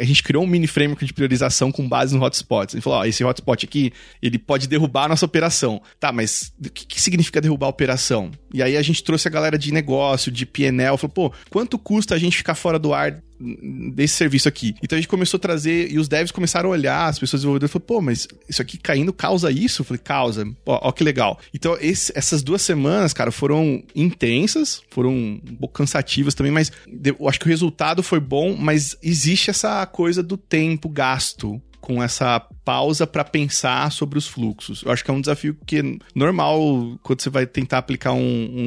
A gente criou um mini framework de priorização com base no hotspot. A gente falou: ó, esse hotspot aqui, ele pode derrubar a nossa operação. Tá, mas o que, que significa derrubar a operação? E aí a gente trouxe a galera de negócio, de PNL, falou: pô, quanto custa a gente ficar fora do ar desse serviço aqui. Então a gente começou a trazer, e os devs começaram a olhar, as pessoas desenvolvedoras falaram, pô, mas isso aqui caindo causa isso? Eu falei, causa. Ó, ó que legal. Então esse, essas duas semanas, cara, foram intensas, foram um pouco cansativas também, mas eu acho que o resultado foi bom, mas existe essa coisa do tempo gasto com essa pausa para pensar sobre os fluxos. Eu acho que é um desafio que é normal quando você vai tentar aplicar um,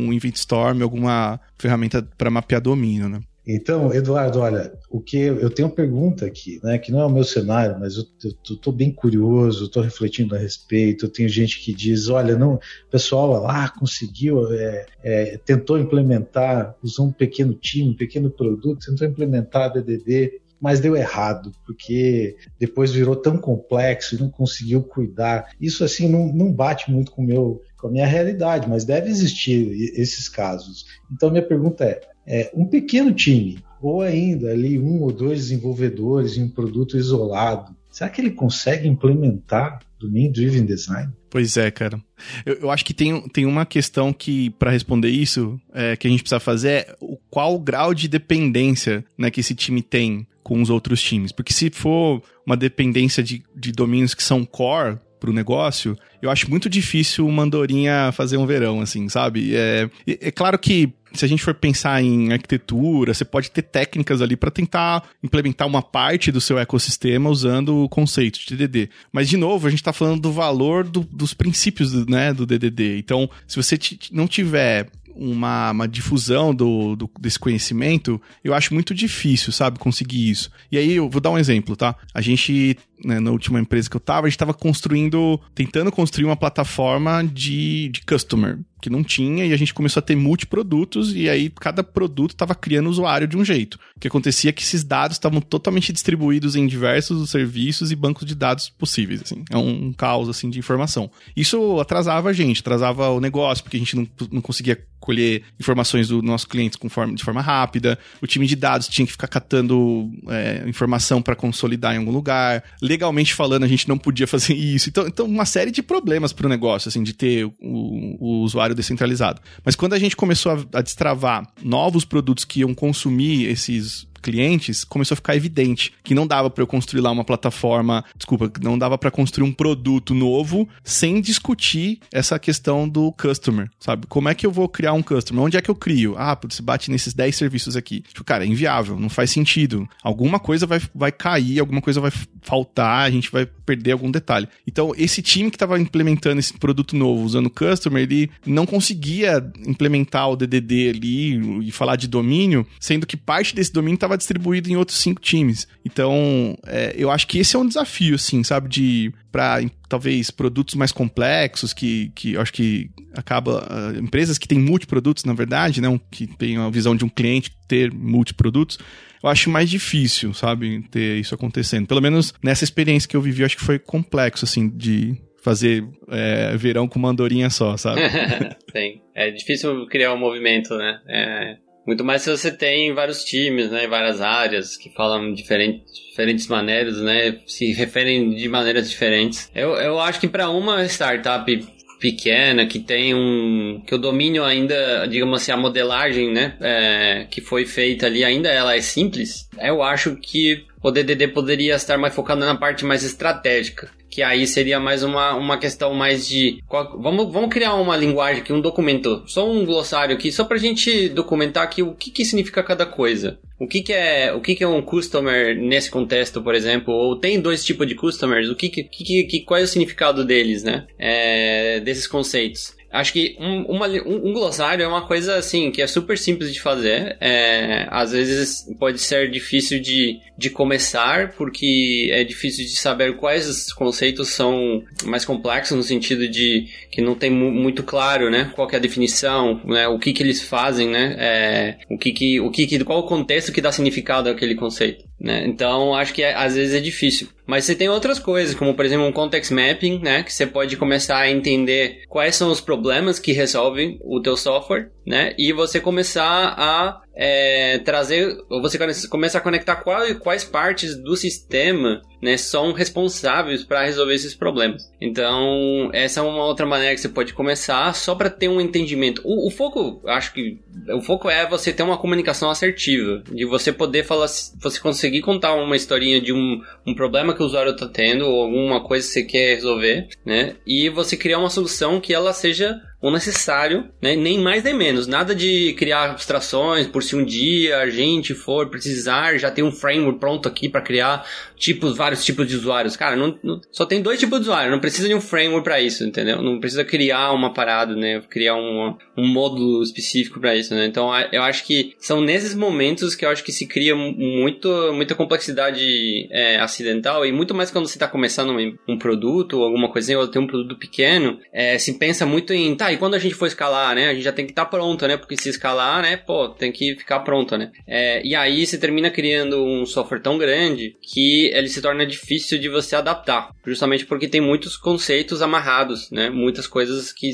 um InventStorm, alguma ferramenta para mapear domínio, né?
Então, Eduardo, olha, o que eu tenho uma pergunta aqui, né, que não é o meu cenário, mas eu estou bem curioso, estou refletindo a respeito. Eu tenho gente que diz, olha, não, pessoal lá conseguiu, é, é, tentou implementar, usou um pequeno time, um pequeno produto, tentou implementar a DDD, mas deu errado, porque depois virou tão complexo e não conseguiu cuidar. Isso assim não, não bate muito com, meu, com a minha realidade, mas deve existir esses casos. Então minha pergunta é, é, um pequeno time, ou ainda ali um ou dois desenvolvedores em um produto isolado, será que ele consegue implementar Domain Driven Design?
Pois é, cara. Eu, eu, acho que tem, tem uma questão que, para responder isso, é, que a gente precisa fazer é o, qual o grau de dependência né, que esse time tem com os outros times. Porque se for uma dependência de, de domínios que são core, pro negócio, eu acho muito difícil uma andorinha fazer um verão, assim, sabe? É, é claro que se a gente for pensar em arquitetura, você pode ter técnicas ali para tentar implementar uma parte do seu ecossistema usando o conceito de DDD. Mas, de novo, a gente está falando do valor do, dos princípios do, né, do DDD. Então, se você não tiver uma, uma difusão do, do, desse conhecimento, eu acho muito difícil, sabe, conseguir isso. E aí eu vou dar um exemplo, tá? A gente, né, na última empresa que eu tava, a gente tava construindo, tentando construir uma plataforma de, de customer que não tinha, e a gente começou a ter multiprodutos, e aí cada produto estava criando usuário de um jeito. O que acontecia é que esses dados estavam totalmente distribuídos em diversos serviços e bancos de dados possíveis, assim. É um caos, assim, de informação. Isso atrasava a gente, atrasava o negócio, porque a gente não, não conseguia colher informações do nosso cliente com forma, de forma rápida. O time de dados tinha que ficar catando é, informação para consolidar em algum lugar. Legalmente falando, a gente não podia (laughs) fazer isso. Então, então uma série de problemas para o negócio, assim, de ter o, o, usuário descentralizado. Mas quando a gente começou a, a destravar novos produtos que iam consumir esses clientes, começou a ficar evidente que não dava para eu construir lá uma plataforma, desculpa, não dava para construir um produto novo sem discutir essa questão do customer, sabe? Como é que eu vou criar um customer? Onde é que eu crio? Ah, você bate nesses 10 serviços aqui. Tipo, cara, é inviável, não faz sentido. Alguma coisa vai, vai cair, alguma coisa vai faltar, a gente vai perder algum detalhe. Então, esse time que estava implementando esse produto novo usando customer, ele não conseguia implementar o DDD ali e falar de domínio, sendo que parte desse domínio estava distribuído em outros cinco times. Então, é, eu acho que esse é um desafio, assim, sabe? De para talvez produtos mais complexos que, que acho que acaba uh, empresas que têm multiprodutos na verdade não que tem a visão de um cliente ter multiprodutos eu acho mais difícil sabe ter isso acontecendo pelo menos nessa experiência que eu vivi eu acho que foi complexo assim de fazer é, verão com uma andorinha só sabe (laughs)
Sim. é difícil criar um movimento né é, muito mais se você tem vários times, né, várias áreas que falam diferente, diferentes maneiras, né, se referem de maneiras diferentes. Eu, eu acho que para uma startup pequena que tem um que o domínio ainda digamos assim a modelagem né é, que foi feita ali ainda ela é simples eu acho que o DDD poderia estar mais focado na parte mais estratégica que aí seria mais uma, uma questão mais de. Qual, vamos, vamos criar uma linguagem aqui, um documento, só um glossário aqui, só pra gente documentar aqui o que, que significa cada coisa. O que, que é o que, que é um customer nesse contexto, por exemplo? Ou tem dois tipos de customers? O que, que, que qual é o significado deles, né? É, desses conceitos. Acho que um, uma, um, um, glossário é uma coisa assim que é super simples de fazer. É, às vezes pode ser difícil de, de começar, porque é difícil de saber quais conceitos são mais complexos, no sentido de que não tem muito claro, né? Qual é a definição, né? O que, que eles fazem, né? É, o que que, o que que, qual o contexto que dá significado àquele conceito. Né? Então, acho que é, às vezes é difícil. Mas você tem outras coisas, como por exemplo um context mapping, né? Que você pode começar a entender quais são os problemas que resolvem o teu software, né? E você começar a é, trazer, ou você começa a conectar qual, quais partes do sistema né, são responsáveis para resolver esses problemas. Então, essa é uma outra maneira que você pode começar só para ter um entendimento. O, o, foco, acho que o foco é você ter uma comunicação assertiva, de você poder falar, você conseguir contar uma historinha de um, um problema que o usuário está tendo ou alguma coisa que você quer resolver, né? E você criar uma solução que ela seja o necessário, né? nem mais nem menos. Nada de criar abstrações por se um dia a gente for precisar, já tem um framework pronto aqui para criar tipos, vários tipos de usuários. Cara, não, não, só tem dois tipos de usuário, não precisa de um framework para isso, entendeu? Não precisa criar uma parada, né? Criar um, um módulo específico para isso, né? Então, eu acho que são nesses momentos que eu acho que se cria muito, muita complexidade é, acidental e muito mais quando você está começando um, produto ou alguma coisinha, ou tem um produto pequeno, é, se pensa muito em, tá, e quando a gente for escalar, né? A gente já tem que estar tá pronto, né? Porque se escalar, né? Pô, tem que ficar pronto, né? É, e aí você termina criando um software tão grande que ele se torna difícil de você adaptar. Justamente porque tem muitos conceitos amarrados, né? Muitas coisas que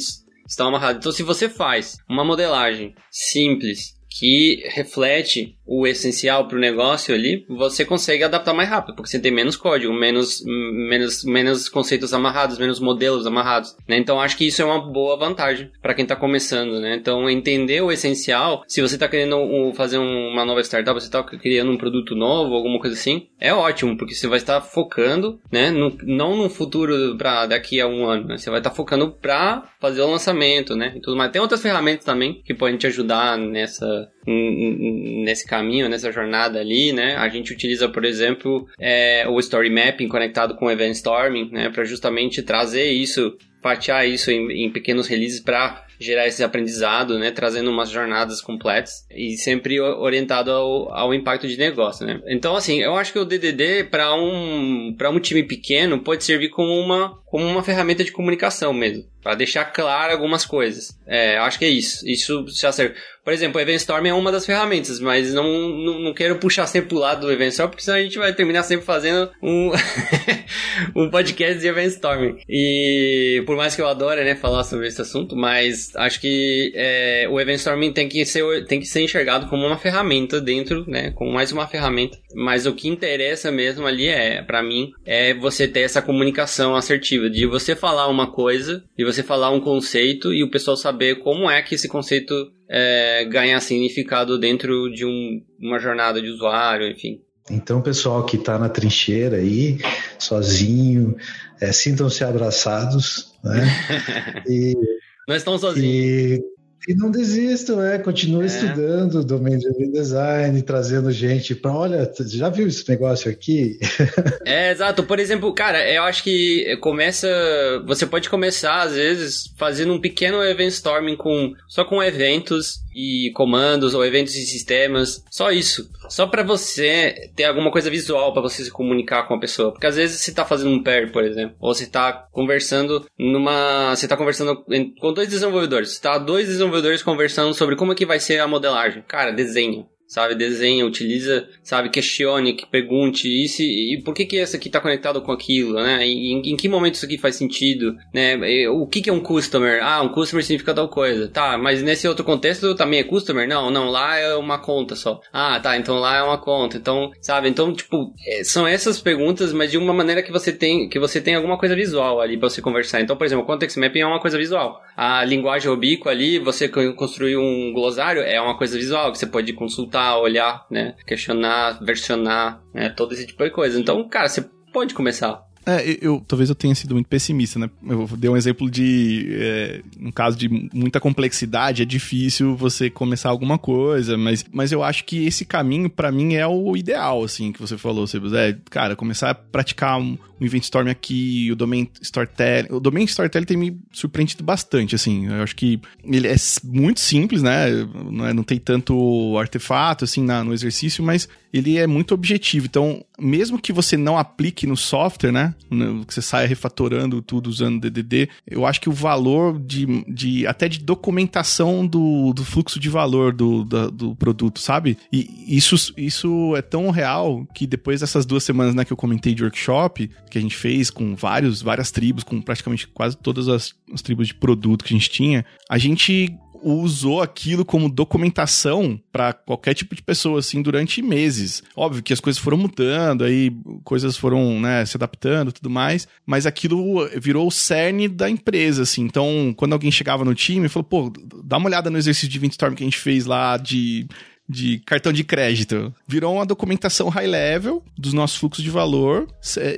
estão amarradas. Então, se você faz uma modelagem simples que reflete o essencial para o negócio ali, você consegue adaptar mais rápido, porque você tem menos código, menos, menos, menos conceitos amarrados, menos modelos amarrados. Né? Então acho que isso é uma boa vantagem para quem está começando. Né? Então entender o essencial, se você está querendo fazer uma nova startup, você está criando um produto novo, alguma coisa assim, é ótimo, porque você vai estar focando, né, no, não no futuro para daqui a um ano, né? você vai estar focando para fazer o lançamento, né, e tudo mais. Tem outras ferramentas também que podem te ajudar nessa nesse caminho, nessa jornada ali, né? A gente utiliza, por exemplo, é, o Story Mapping conectado com o Event Storming, né? Para justamente trazer isso fatiar isso em, em pequenos releases para gerar esse aprendizado, né? Trazendo umas jornadas completas e sempre orientado ao, ao impacto de negócio, né? Então, assim, eu acho que o DDD para um para um time pequeno pode servir como uma como uma ferramenta de comunicação mesmo, para deixar claro algumas coisas. É, eu acho que é isso. Isso já serve. Por exemplo, o Event Storm é uma das ferramentas, mas não, não, não quero puxar sempre pro lado do Event Storm, porque senão a gente vai terminar sempre fazendo um, (laughs) um podcast de Event Storm. E por mais que eu adore né, falar sobre esse assunto, mas acho que é, o Event Storming tem que, ser, tem que ser enxergado como uma ferramenta dentro, né? Como mais uma ferramenta. Mas o que interessa mesmo ali é, para mim, é você ter essa comunicação assertiva, de você falar uma coisa, e você falar um conceito, e o pessoal saber como é que esse conceito é, ganhar significado dentro de um, uma jornada de usuário, enfim.
Então, pessoal que está na trincheira aí, sozinho, é, sintam-se abraçados, né? (laughs)
E, Nós estamos sozinhos.
E e não desistam, é, continue é. estudando domain driven design, trazendo gente para, olha, já viu esse negócio aqui? (laughs)
é, exato. Por exemplo, cara, eu acho que começa, você pode começar às vezes fazendo um pequeno event storming com só com eventos e comandos ou eventos e sistemas, só isso. Só para você ter alguma coisa visual para você se comunicar com a pessoa, porque às vezes você tá fazendo um pair, por exemplo, ou você tá conversando numa, você tá conversando com dois desenvolvedores, tá dois desenvolvedores conversando sobre como é que vai ser a modelagem. Cara, desenho sabe? Desenha, utiliza, sabe? Questione, que pergunte e, e por que que essa aqui está conectado com aquilo, né? E, em, em, que momento isso aqui faz sentido, né? E, o que que é um customer? Ah, um customer significa tal coisa. Tá, mas nesse outro contexto também é customer? Não, não, lá é uma conta só. Ah, tá, então lá é uma conta. Então, sabe? Então, tipo, é, são essas perguntas, mas de uma maneira que você tem, que você tem alguma coisa visual ali para você conversar. Então, por exemplo, o context mapping é uma coisa visual. A linguagem Obico ali, você construir um glossário é uma coisa visual que você pode consultar olhar, né? Questionar, versionar, né? Todo esse tipo de coisa. Então, cara, você pode começar.
É, eu talvez eu tenha sido muito pessimista, né? Eu dei um exemplo de, é, um caso de muita complexidade, é difícil você começar alguma coisa, mas, mas eu acho que esse caminho para mim é o ideal, assim, que você falou, Sebus. É, cara, começar a praticar um, um Event Storm aqui, o Domain Storytelling. O Domain Storytelling tem me surpreendido bastante, assim. Eu acho que ele é muito simples, né? Não, é, não tem tanto artefato, assim, na, no exercício, mas ele é muito objetivo. Então, mesmo que você não aplique no software, né? Que você saia refatorando tudo usando DDD, eu acho que o valor de, de até de documentação do, do fluxo de valor do, do, do produto, sabe? E isso, isso é tão real que depois dessas duas semanas né, que eu comentei de workshop, que a gente fez com vários, várias tribos, com praticamente quase todas as, as tribos de produto que a gente tinha, a gente usou aquilo como documentação para qualquer tipo de pessoa, assim, durante meses. Óbvio que as coisas foram mudando, aí coisas foram, né, se adaptando tudo mais, mas aquilo virou o cerne da empresa, assim. Então, quando alguém chegava no time, falou, pô, dá uma olhada no exercício de Windstorm que a gente fez lá de de cartão de crédito. Virou uma documentação high level dos nossos fluxos de valor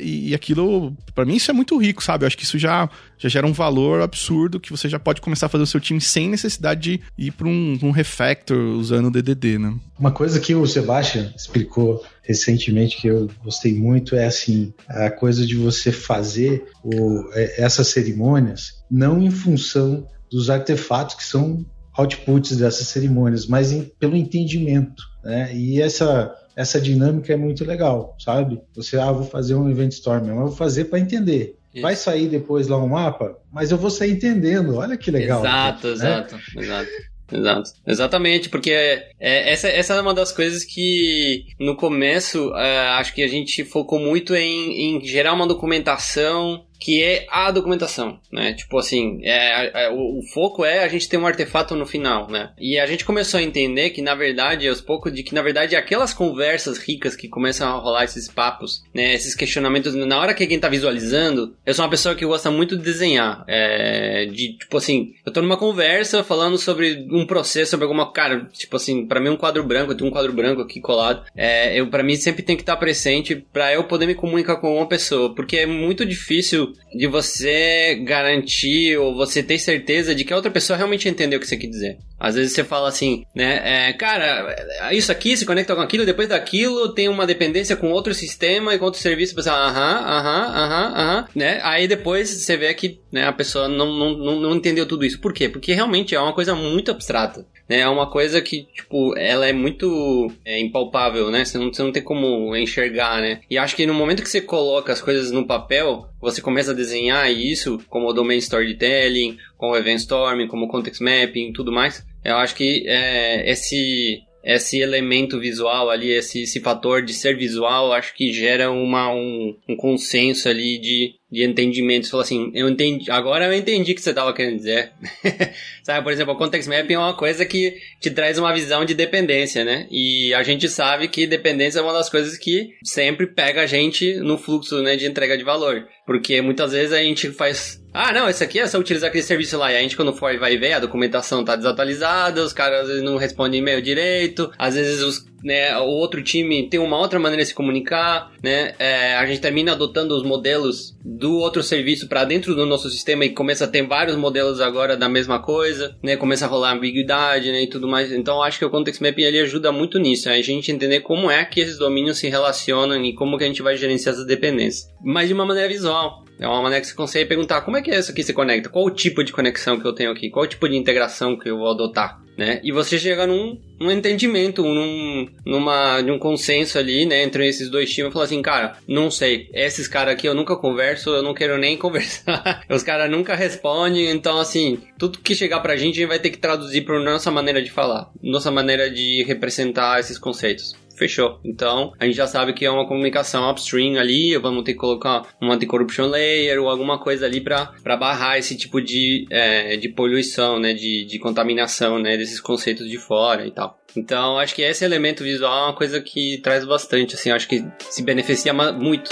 e aquilo, para mim, isso é muito rico, sabe? Eu acho que isso já, já gera um valor absurdo que você já pode começar a fazer o seu time sem necessidade de ir para um, um refactor usando o DDD, né?
Uma coisa que o Sebastian explicou recentemente que eu gostei muito é assim a coisa de você fazer o, é, essas cerimônias não em função dos artefatos que são outputs dessas cerimônias, mas em, pelo entendimento. Né? E essa, essa dinâmica é muito legal, sabe? Você, ah, vou fazer um event storm, mas vou fazer para entender. Isso. Vai sair depois lá um mapa, mas eu vou sair entendendo. Olha que legal.
Exato, né? exato, exato. Exato. Exatamente, porque é, essa, essa é uma das coisas que no começo é, acho que a gente focou muito em, em gerar uma documentação que é a documentação, né? Tipo assim, é, é, o, o, foco é a gente ter um artefato no final, né? E a gente começou a entender que, na verdade, aos poucos, de que, na verdade, aquelas conversas ricas que começam a rolar esses papos, né? Esses questionamentos, na hora que alguém tá visualizando, eu sou uma pessoa que gosta muito de desenhar, é, de, tipo assim, eu tô numa conversa falando sobre um processo, sobre alguma, cara, tipo assim, para mim um quadro branco, eu tenho um quadro branco aqui colado, é, eu, para mim sempre tem que estar tá presente para eu poder me comunicar com uma pessoa, porque é muito difícil de você garantir ou você ter certeza de que a outra pessoa realmente entendeu o que você quer dizer. Às vezes você fala assim, né? É, cara, isso aqui se conecta com aquilo, depois daquilo tem uma dependência com outro sistema e com outro serviço. Você, aham, aham, aham, aham, né? Aí depois você vê que né, a pessoa não, não, não entendeu tudo isso. Por quê? Porque realmente é uma coisa muito abstrata. Né? É uma coisa que, tipo, ela é muito é, impalpável, né? Você não, você não tem como enxergar, né? E acho que no momento que você coloca as coisas no papel, você começa a desenhar isso, como o Domain Storytelling, como o Event Storming, como o Context Mapping tudo mais, eu acho que é, esse esse elemento visual ali, esse, esse fator de ser visual, acho que gera uma, um, um consenso ali de, de entendimento. Você falou assim, eu entendi, agora eu entendi o que você estava querendo dizer. (laughs) sabe, por exemplo, o context mapping é uma coisa que te traz uma visão de dependência, né? E a gente sabe que dependência é uma das coisas que sempre pega a gente no fluxo, né, de entrega de valor. Porque muitas vezes a gente faz ah, não, esse aqui é só utilizar aquele serviço lá. E a gente, quando for, vai ver, a documentação tá desatualizada, os caras não respondem e-mail direito, às vezes os, né, o outro time tem uma outra maneira de se comunicar, né? É, a gente termina adotando os modelos do outro serviço para dentro do nosso sistema e começa a ter vários modelos agora da mesma coisa, né? Começa a rolar ambiguidade, né, e tudo mais. Então, acho que o Context Mapping ele ajuda muito nisso, a gente entender como é que esses domínios se relacionam e como que a gente vai gerenciar essas dependências. Mas de uma maneira visual. É uma maneira que você consegue perguntar como é que é isso aqui se conecta, qual o tipo de conexão que eu tenho aqui, qual o tipo de integração que eu vou adotar, né? E você chega num, num entendimento, num, numa, num consenso ali, né, entre esses dois times e fala assim, cara, não sei, esses caras aqui eu nunca converso, eu não quero nem (laughs) conversar, os caras nunca respondem, então assim, tudo que chegar pra gente a gente vai ter que traduzir pra nossa maneira de falar, nossa maneira de representar esses conceitos fechou. Então, a gente já sabe que é uma comunicação upstream ali, vamos ter que colocar um anti-corruption layer ou alguma coisa ali para barrar esse tipo de, é, de poluição, né, de, de contaminação, né, desses conceitos de fora e tal. Então, acho que esse elemento visual é uma coisa que traz bastante, assim, acho que se beneficia muito.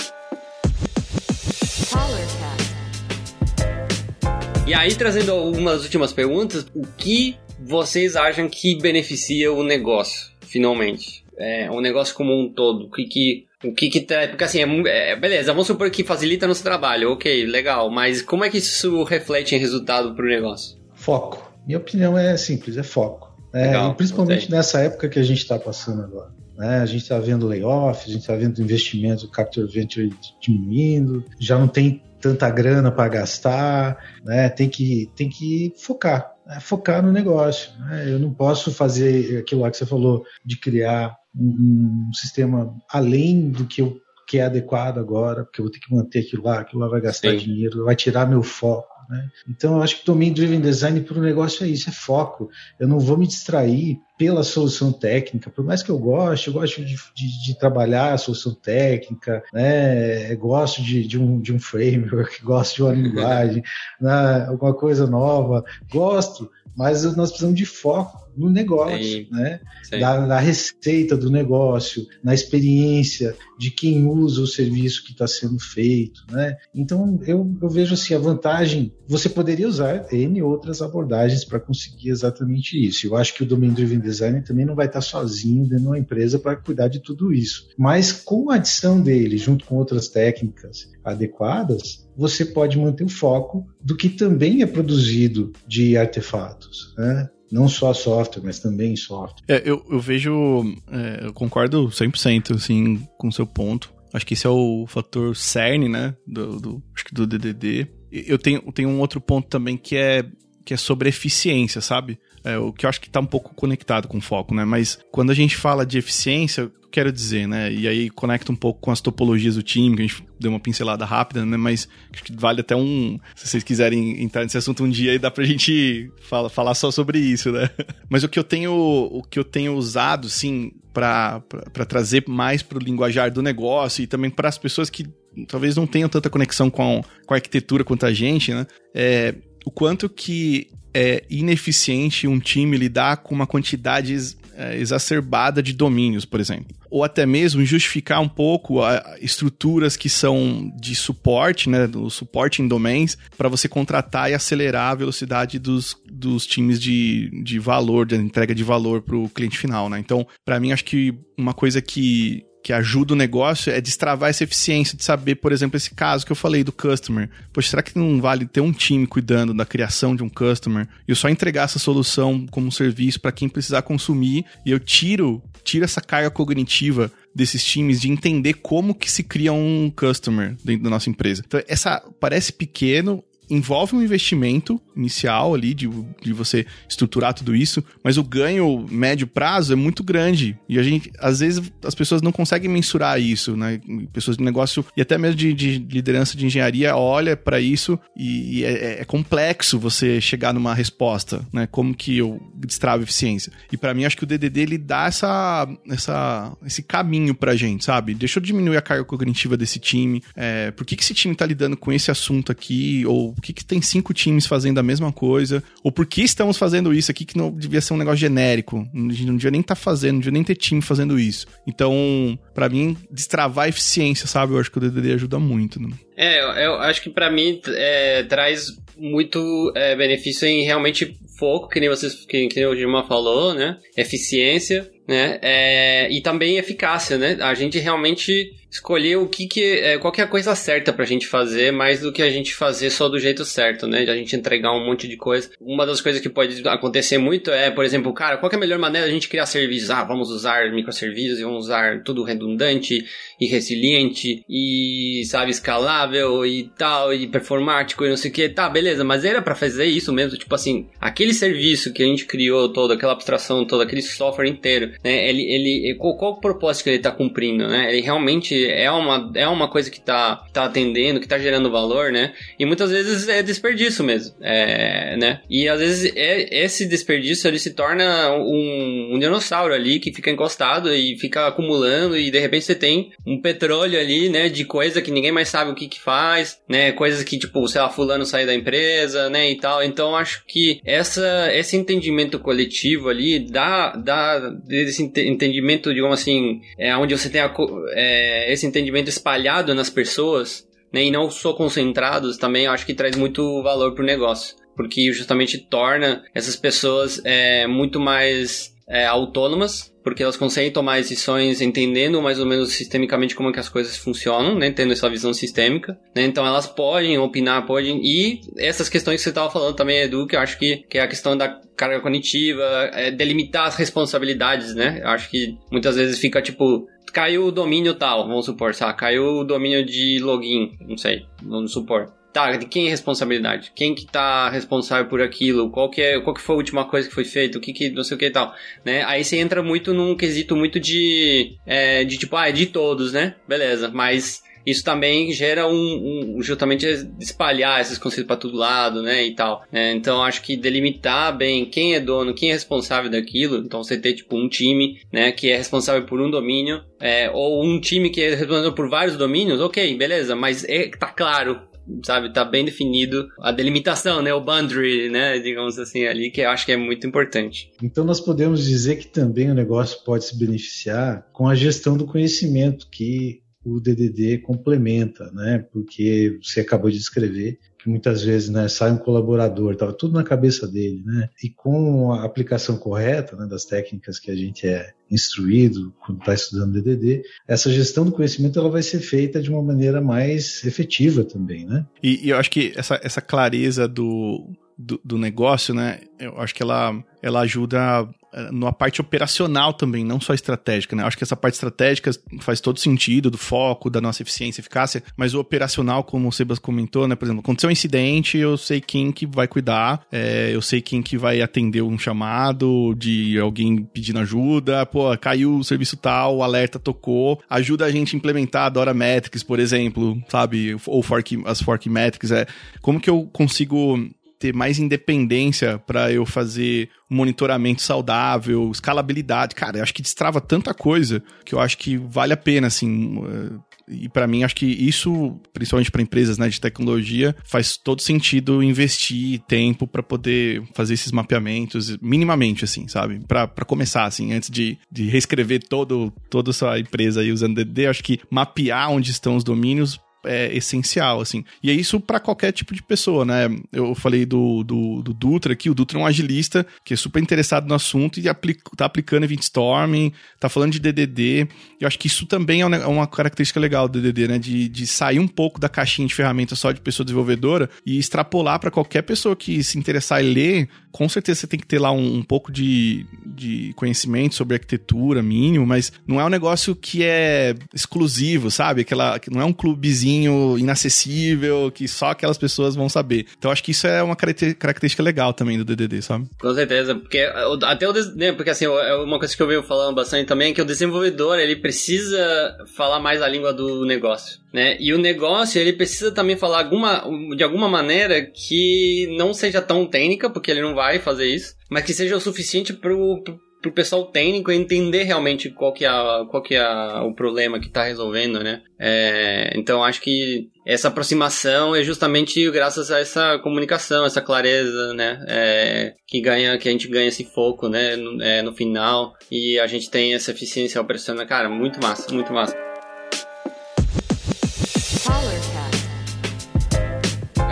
E aí, trazendo algumas últimas perguntas, o que vocês acham que beneficia o negócio, finalmente? É, um negócio como um todo? O que que, o que, que tá, porque assim, é, é, beleza, vamos supor que facilita nosso trabalho, ok, legal, mas como é que isso reflete em resultado para o negócio?
Foco. Minha opinião é simples, é foco. É, legal, principalmente gostei. nessa época que a gente está passando agora. Né? A gente está vendo layoff, a gente está vendo investimento Capital Venture diminuindo, já não tem tanta grana para gastar, né? tem, que, tem que focar, né? focar no negócio. Né? Eu não posso fazer aquilo lá que você falou, de criar um, um sistema além do que eu que é adequado agora, porque eu vou ter que manter aquilo lá, aquilo lá vai gastar Sim. dinheiro, vai tirar meu foco. Né? Então, eu acho que Domain Driven Design para o negócio é isso, é foco. Eu não vou me distrair pela solução técnica, por mais que eu goste, eu gosto de, de, de trabalhar a solução técnica, né? gosto de, de, um, de um framework, (laughs) gosto de uma linguagem, né? alguma coisa nova, gosto, mas nós precisamos de foco no negócio, sim, né? Sim. Da, da, receita do negócio, na experiência de quem usa o serviço que está sendo feito, né? Então eu, eu vejo assim a vantagem. Você poderia usar n outras abordagens para conseguir exatamente isso. Eu acho que o Domain Driven Design também não vai estar tá sozinho dentro de uma empresa para cuidar de tudo isso, mas com a adição dele junto com outras técnicas adequadas, você pode manter o foco do que também é produzido de artefatos. Né? Não só software, mas também software.
É, eu, eu vejo, é, eu concordo 100% assim, com o seu ponto. Acho que esse é o fator cerne, né, do, do, acho que do DDD. Eu tenho, tenho um outro ponto também que é, que é sobre eficiência, sabe? É, o que eu acho que está um pouco conectado com o foco, né? Mas quando a gente fala de eficiência, quero dizer, né? E aí conecta um pouco com as topologias do time, que a gente deu uma pincelada rápida, né? Mas acho que vale até um. Se vocês quiserem entrar nesse assunto um dia, aí dá pra gente fala, falar só sobre isso, né? (laughs) Mas o que eu tenho, o que eu tenho usado, sim, para trazer mais para o linguajar do negócio e também para as pessoas que talvez não tenham tanta conexão com, com a arquitetura quanto a gente, né? É, o quanto que é ineficiente um time lidar com uma quantidade é, exacerbada de domínios, por exemplo. Ou até mesmo justificar um pouco a, estruturas que são de suporte, né, do suporte em domains, para você contratar e acelerar a velocidade dos, dos times de, de valor, de entrega de valor para o cliente final. Né? Então, para mim, acho que uma coisa que que ajuda o negócio é destravar essa eficiência de saber, por exemplo, esse caso que eu falei do customer. Poxa, será que não vale ter um time cuidando da criação de um customer e eu só entregar essa solução como um serviço para quem precisar consumir e eu tiro, tiro essa carga cognitiva desses times de entender como que se cria um customer dentro da nossa empresa. Então, essa parece pequeno, envolve um investimento inicial ali de, de você estruturar tudo isso, mas o ganho médio prazo é muito grande. E a gente, às vezes, as pessoas não conseguem mensurar isso, né? Pessoas de negócio e até mesmo de, de liderança de engenharia olha para isso e, e é, é, complexo você chegar numa resposta, né? Como que eu destravo eficiência. E para mim, acho que o DDD ele dá essa, essa, esse caminho pra gente, sabe? Deixa eu diminuir a carga cognitiva desse time. É, por que, que esse time tá lidando com esse assunto aqui? Ou por que, que tem cinco times fazendo a mesma coisa? Ou por que estamos fazendo isso aqui que não devia ser um negócio genérico? A gente não devia nem estar tá fazendo, não devia nem ter time fazendo isso. Então, para mim, destravar a eficiência, sabe? Eu acho que o DDD ajuda muito. Né?
É, eu acho que para mim é, traz muito é, benefício em realmente foco, que nem vocês, que, que o Gilma falou, né? Eficiência, né? É, e também eficácia, né? A gente realmente escolher o que que é, qual que é a coisa certa pra gente fazer, mais do que a gente fazer só do jeito certo, né? De a gente entregar um monte de coisa. Uma das coisas que pode acontecer muito é, por exemplo, cara, qual é a melhor maneira de a gente criar serviços? Ah, vamos usar microserviços e vamos usar tudo redundante e resiliente e, sabe, escalável e tal, e performático e não sei o que. Tá, beleza, mas era para fazer isso mesmo, tipo assim, aquele serviço que a gente criou todo, aquela abstração toda, aquele software inteiro, né? Ele, ele, qual, qual o propósito que ele tá cumprindo, né? Ele realmente é uma, é uma coisa que tá, tá atendendo, que tá gerando valor, né? E muitas vezes é desperdício mesmo, é, né? E às vezes é, esse desperdício ele se torna um, um dinossauro ali que fica encostado e fica acumulando e de repente você tem um petróleo ali, né? De coisa que ninguém mais sabe o que que faz, né? Coisas que, tipo, sei lá, fulano sair da empresa, né? E tal. Então acho que essa, esse entendimento coletivo ali dá, dá desse entendimento, digamos assim, é, onde você tem a, é, esse entendimento espalhado nas pessoas, né, e não só concentrados, também acho que traz muito valor para o negócio. Porque justamente torna essas pessoas é, muito mais é, autônomas, porque elas conseguem tomar decisões entendendo mais ou menos sistemicamente como é que as coisas funcionam, né, tendo essa visão sistêmica, né, então elas podem opinar, podem, e essas questões que você estava falando também, Edu, que eu acho que, que é a questão da carga cognitiva, é, delimitar as responsabilidades, né, eu acho que muitas vezes fica tipo, caiu o domínio tal, vamos supor, sabe? Caiu o domínio de login, não sei, vamos supor. Tá, de quem é responsabilidade? Quem que tá responsável por aquilo? Qual que, é, qual que foi a última coisa que foi feita? O que que, não sei o que e tal, né? Aí você entra muito num quesito muito de, é, de tipo, ah, é de todos, né? Beleza, mas isso também gera um, um justamente espalhar esses conceitos para todo lado, né, e tal. É, então acho que delimitar bem quem é dono, quem é responsável daquilo. Então você ter tipo um time, né, que é responsável por um domínio, é, ou um time que é responsável por vários domínios, ok, beleza, mas é, tá claro sabe, tá bem definido a delimitação, né, o boundary, né, digamos assim ali, que eu acho que é muito importante.
Então nós podemos dizer que também o negócio pode se beneficiar com a gestão do conhecimento que o DDD complementa, né? Porque você acabou de descrever que muitas vezes né, sai um colaborador, estava tudo na cabeça dele, né? E com a aplicação correta né, das técnicas que a gente é instruído quando está estudando DDD, essa gestão do conhecimento ela vai ser feita de uma maneira mais efetiva também, né?
E, e eu acho que essa, essa clareza do, do, do negócio, né? Eu acho que ela, ela ajuda na parte operacional também, não só estratégica, né? Acho que essa parte estratégica faz todo sentido, do foco, da nossa eficiência eficácia, mas o operacional, como o Sebas comentou, né? Por exemplo, aconteceu um incidente, eu sei quem que vai cuidar, é, eu sei quem que vai atender um chamado de alguém pedindo ajuda, pô, caiu o serviço tal, o alerta tocou, ajuda a gente a implementar a Dora Metrics, por exemplo, sabe? Ou fork, as Fork Metrics, é, como que eu consigo ter mais independência para eu fazer monitoramento saudável, escalabilidade. Cara, eu acho que destrava tanta coisa que eu acho que vale a pena, assim. Eh, e para mim, acho que isso, principalmente para empresas né, de tecnologia, faz todo sentido investir tempo para poder fazer esses mapeamentos, minimamente, assim, sabe? Para começar, assim, antes de, de reescrever todo, toda a sua empresa aí usando DD, acho que mapear onde estão os domínios é essencial, assim. E é isso para qualquer tipo de pessoa, né? Eu falei do, do, do, Dutra aqui, o Dutra é um agilista que é super interessado no assunto e aplica, tá aplicando Event Storming, tá falando de DDD. Eu acho que isso também é uma característica legal do DDD, né? De, de sair um pouco da caixinha de ferramentas só de pessoa desenvolvedora e extrapolar para qualquer pessoa que se interessar e ler. Com certeza você tem que ter lá um, um pouco de, de conhecimento sobre arquitetura mínimo, mas não é um negócio que é exclusivo, sabe? Aquela, não é um clubezinho inacessível que só aquelas pessoas vão saber. Então acho que isso é uma característica legal também do DDD, sabe?
Com certeza, porque até o né, porque assim, é uma coisa que eu venho falando bastante também é que o desenvolvedor, ele precisa falar mais a língua do negócio, né? E o negócio, ele precisa também falar alguma, de alguma maneira que não seja tão técnica, porque ele não vai fazer isso, mas que seja o suficiente pro, pro pro pessoal técnico entender realmente qual que é, qual que é o problema que está resolvendo, né? É, então acho que essa aproximação é justamente graças a essa comunicação, essa clareza, né? É, que ganha, que a gente ganha esse foco, né? No, é, no final e a gente tem essa eficiência operacional, cara, muito massa, muito massa.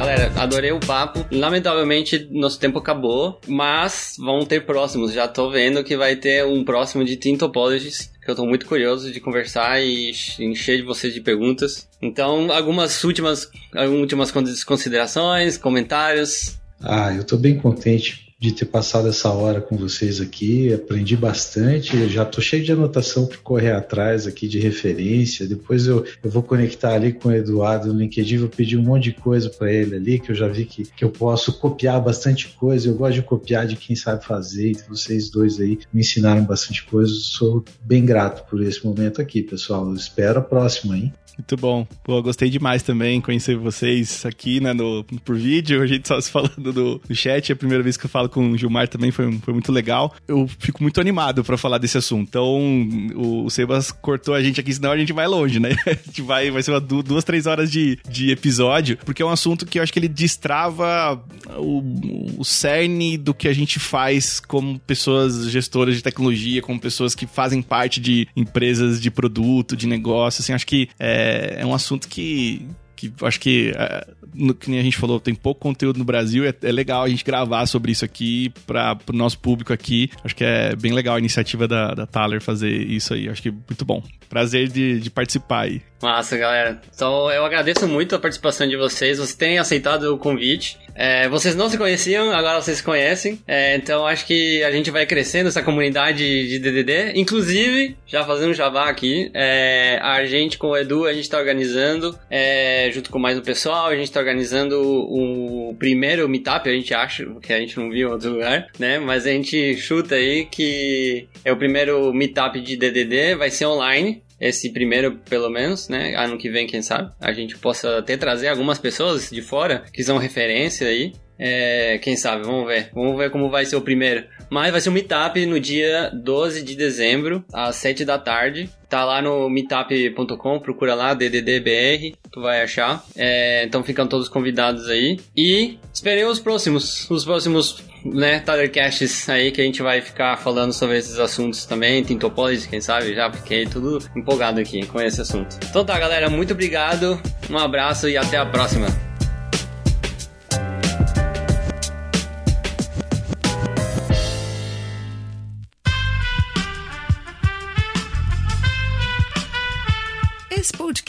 Galera, adorei o papo. Lamentavelmente, nosso tempo acabou, mas vão ter próximos. Já tô vendo que vai ter um próximo de Team Topologies, que eu tô muito curioso de conversar e encher de vocês de perguntas. Então, algumas últimas, últimas considerações, comentários.
Ah, eu tô bem contente de ter passado essa hora com vocês aqui, aprendi bastante, já estou cheio de anotação para correr atrás aqui de referência, depois eu, eu vou conectar ali com o Eduardo no LinkedIn, vou pedir um monte de coisa para ele ali, que eu já vi que, que eu posso copiar bastante coisa, eu gosto de copiar de quem sabe fazer, então vocês dois aí me ensinaram bastante coisa, sou bem grato por esse momento aqui, pessoal, eu espero a próxima, hein?
Muito bom. Pô, gostei demais também conhecer vocês aqui, né, no, por vídeo. A gente só se falando do, do chat. É a primeira vez que eu falo com o Gilmar também foi, foi muito legal. Eu fico muito animado para falar desse assunto. Então, o, o, Sebas cortou a gente aqui, senão a gente vai longe, né? (laughs) A gente vai, vai ser uma, duas, três horas de, de episódio, porque é um assunto que eu acho que ele destrava o, o cerne do que a gente faz como pessoas gestoras de tecnologia, como pessoas que fazem parte de empresas de produto, de negócio. Assim, acho que é, é, é um assunto que, que acho que, é, no, que nem a gente falou, tem pouco conteúdo no Brasil. É, é legal a gente gravar sobre isso aqui para o nosso público aqui. Acho que é bem legal a iniciativa da, da Thaler fazer isso aí. Acho que é muito bom. Prazer de, de participar aí.
Massa, galera. Então eu agradeço muito a participação de vocês. Vocês têm aceitado o convite. É, vocês não se conheciam, agora vocês se conhecem. É, então acho que a gente vai crescendo essa comunidade de DDD. Inclusive, já fazendo um jabá aqui, é, a gente com o Edu, a gente está organizando, junto com mais o pessoal, a gente está organizando o primeiro meetup, a gente acha, que a gente não viu em outro lugar, né? Mas a gente chuta aí que é o primeiro meetup de DDD, vai ser online esse primeiro, pelo menos, né? Ano que vem, quem sabe, a gente possa até trazer algumas pessoas de fora que são referência aí. É, quem sabe, vamos ver. Vamos ver como vai ser o primeiro. Mas vai ser um meetup no dia 12 de dezembro, às 7 da tarde. Tá lá no meetup.com, procura lá, DDDBR, tu vai achar. É, então ficam todos convidados aí. E esperei os próximos, os próximos né, Tylercasts aí que a gente vai ficar falando sobre esses assuntos também, tem topology, quem sabe, já fiquei tudo empolgado aqui com esse assunto. Então tá, galera, muito obrigado, um abraço e até a próxima.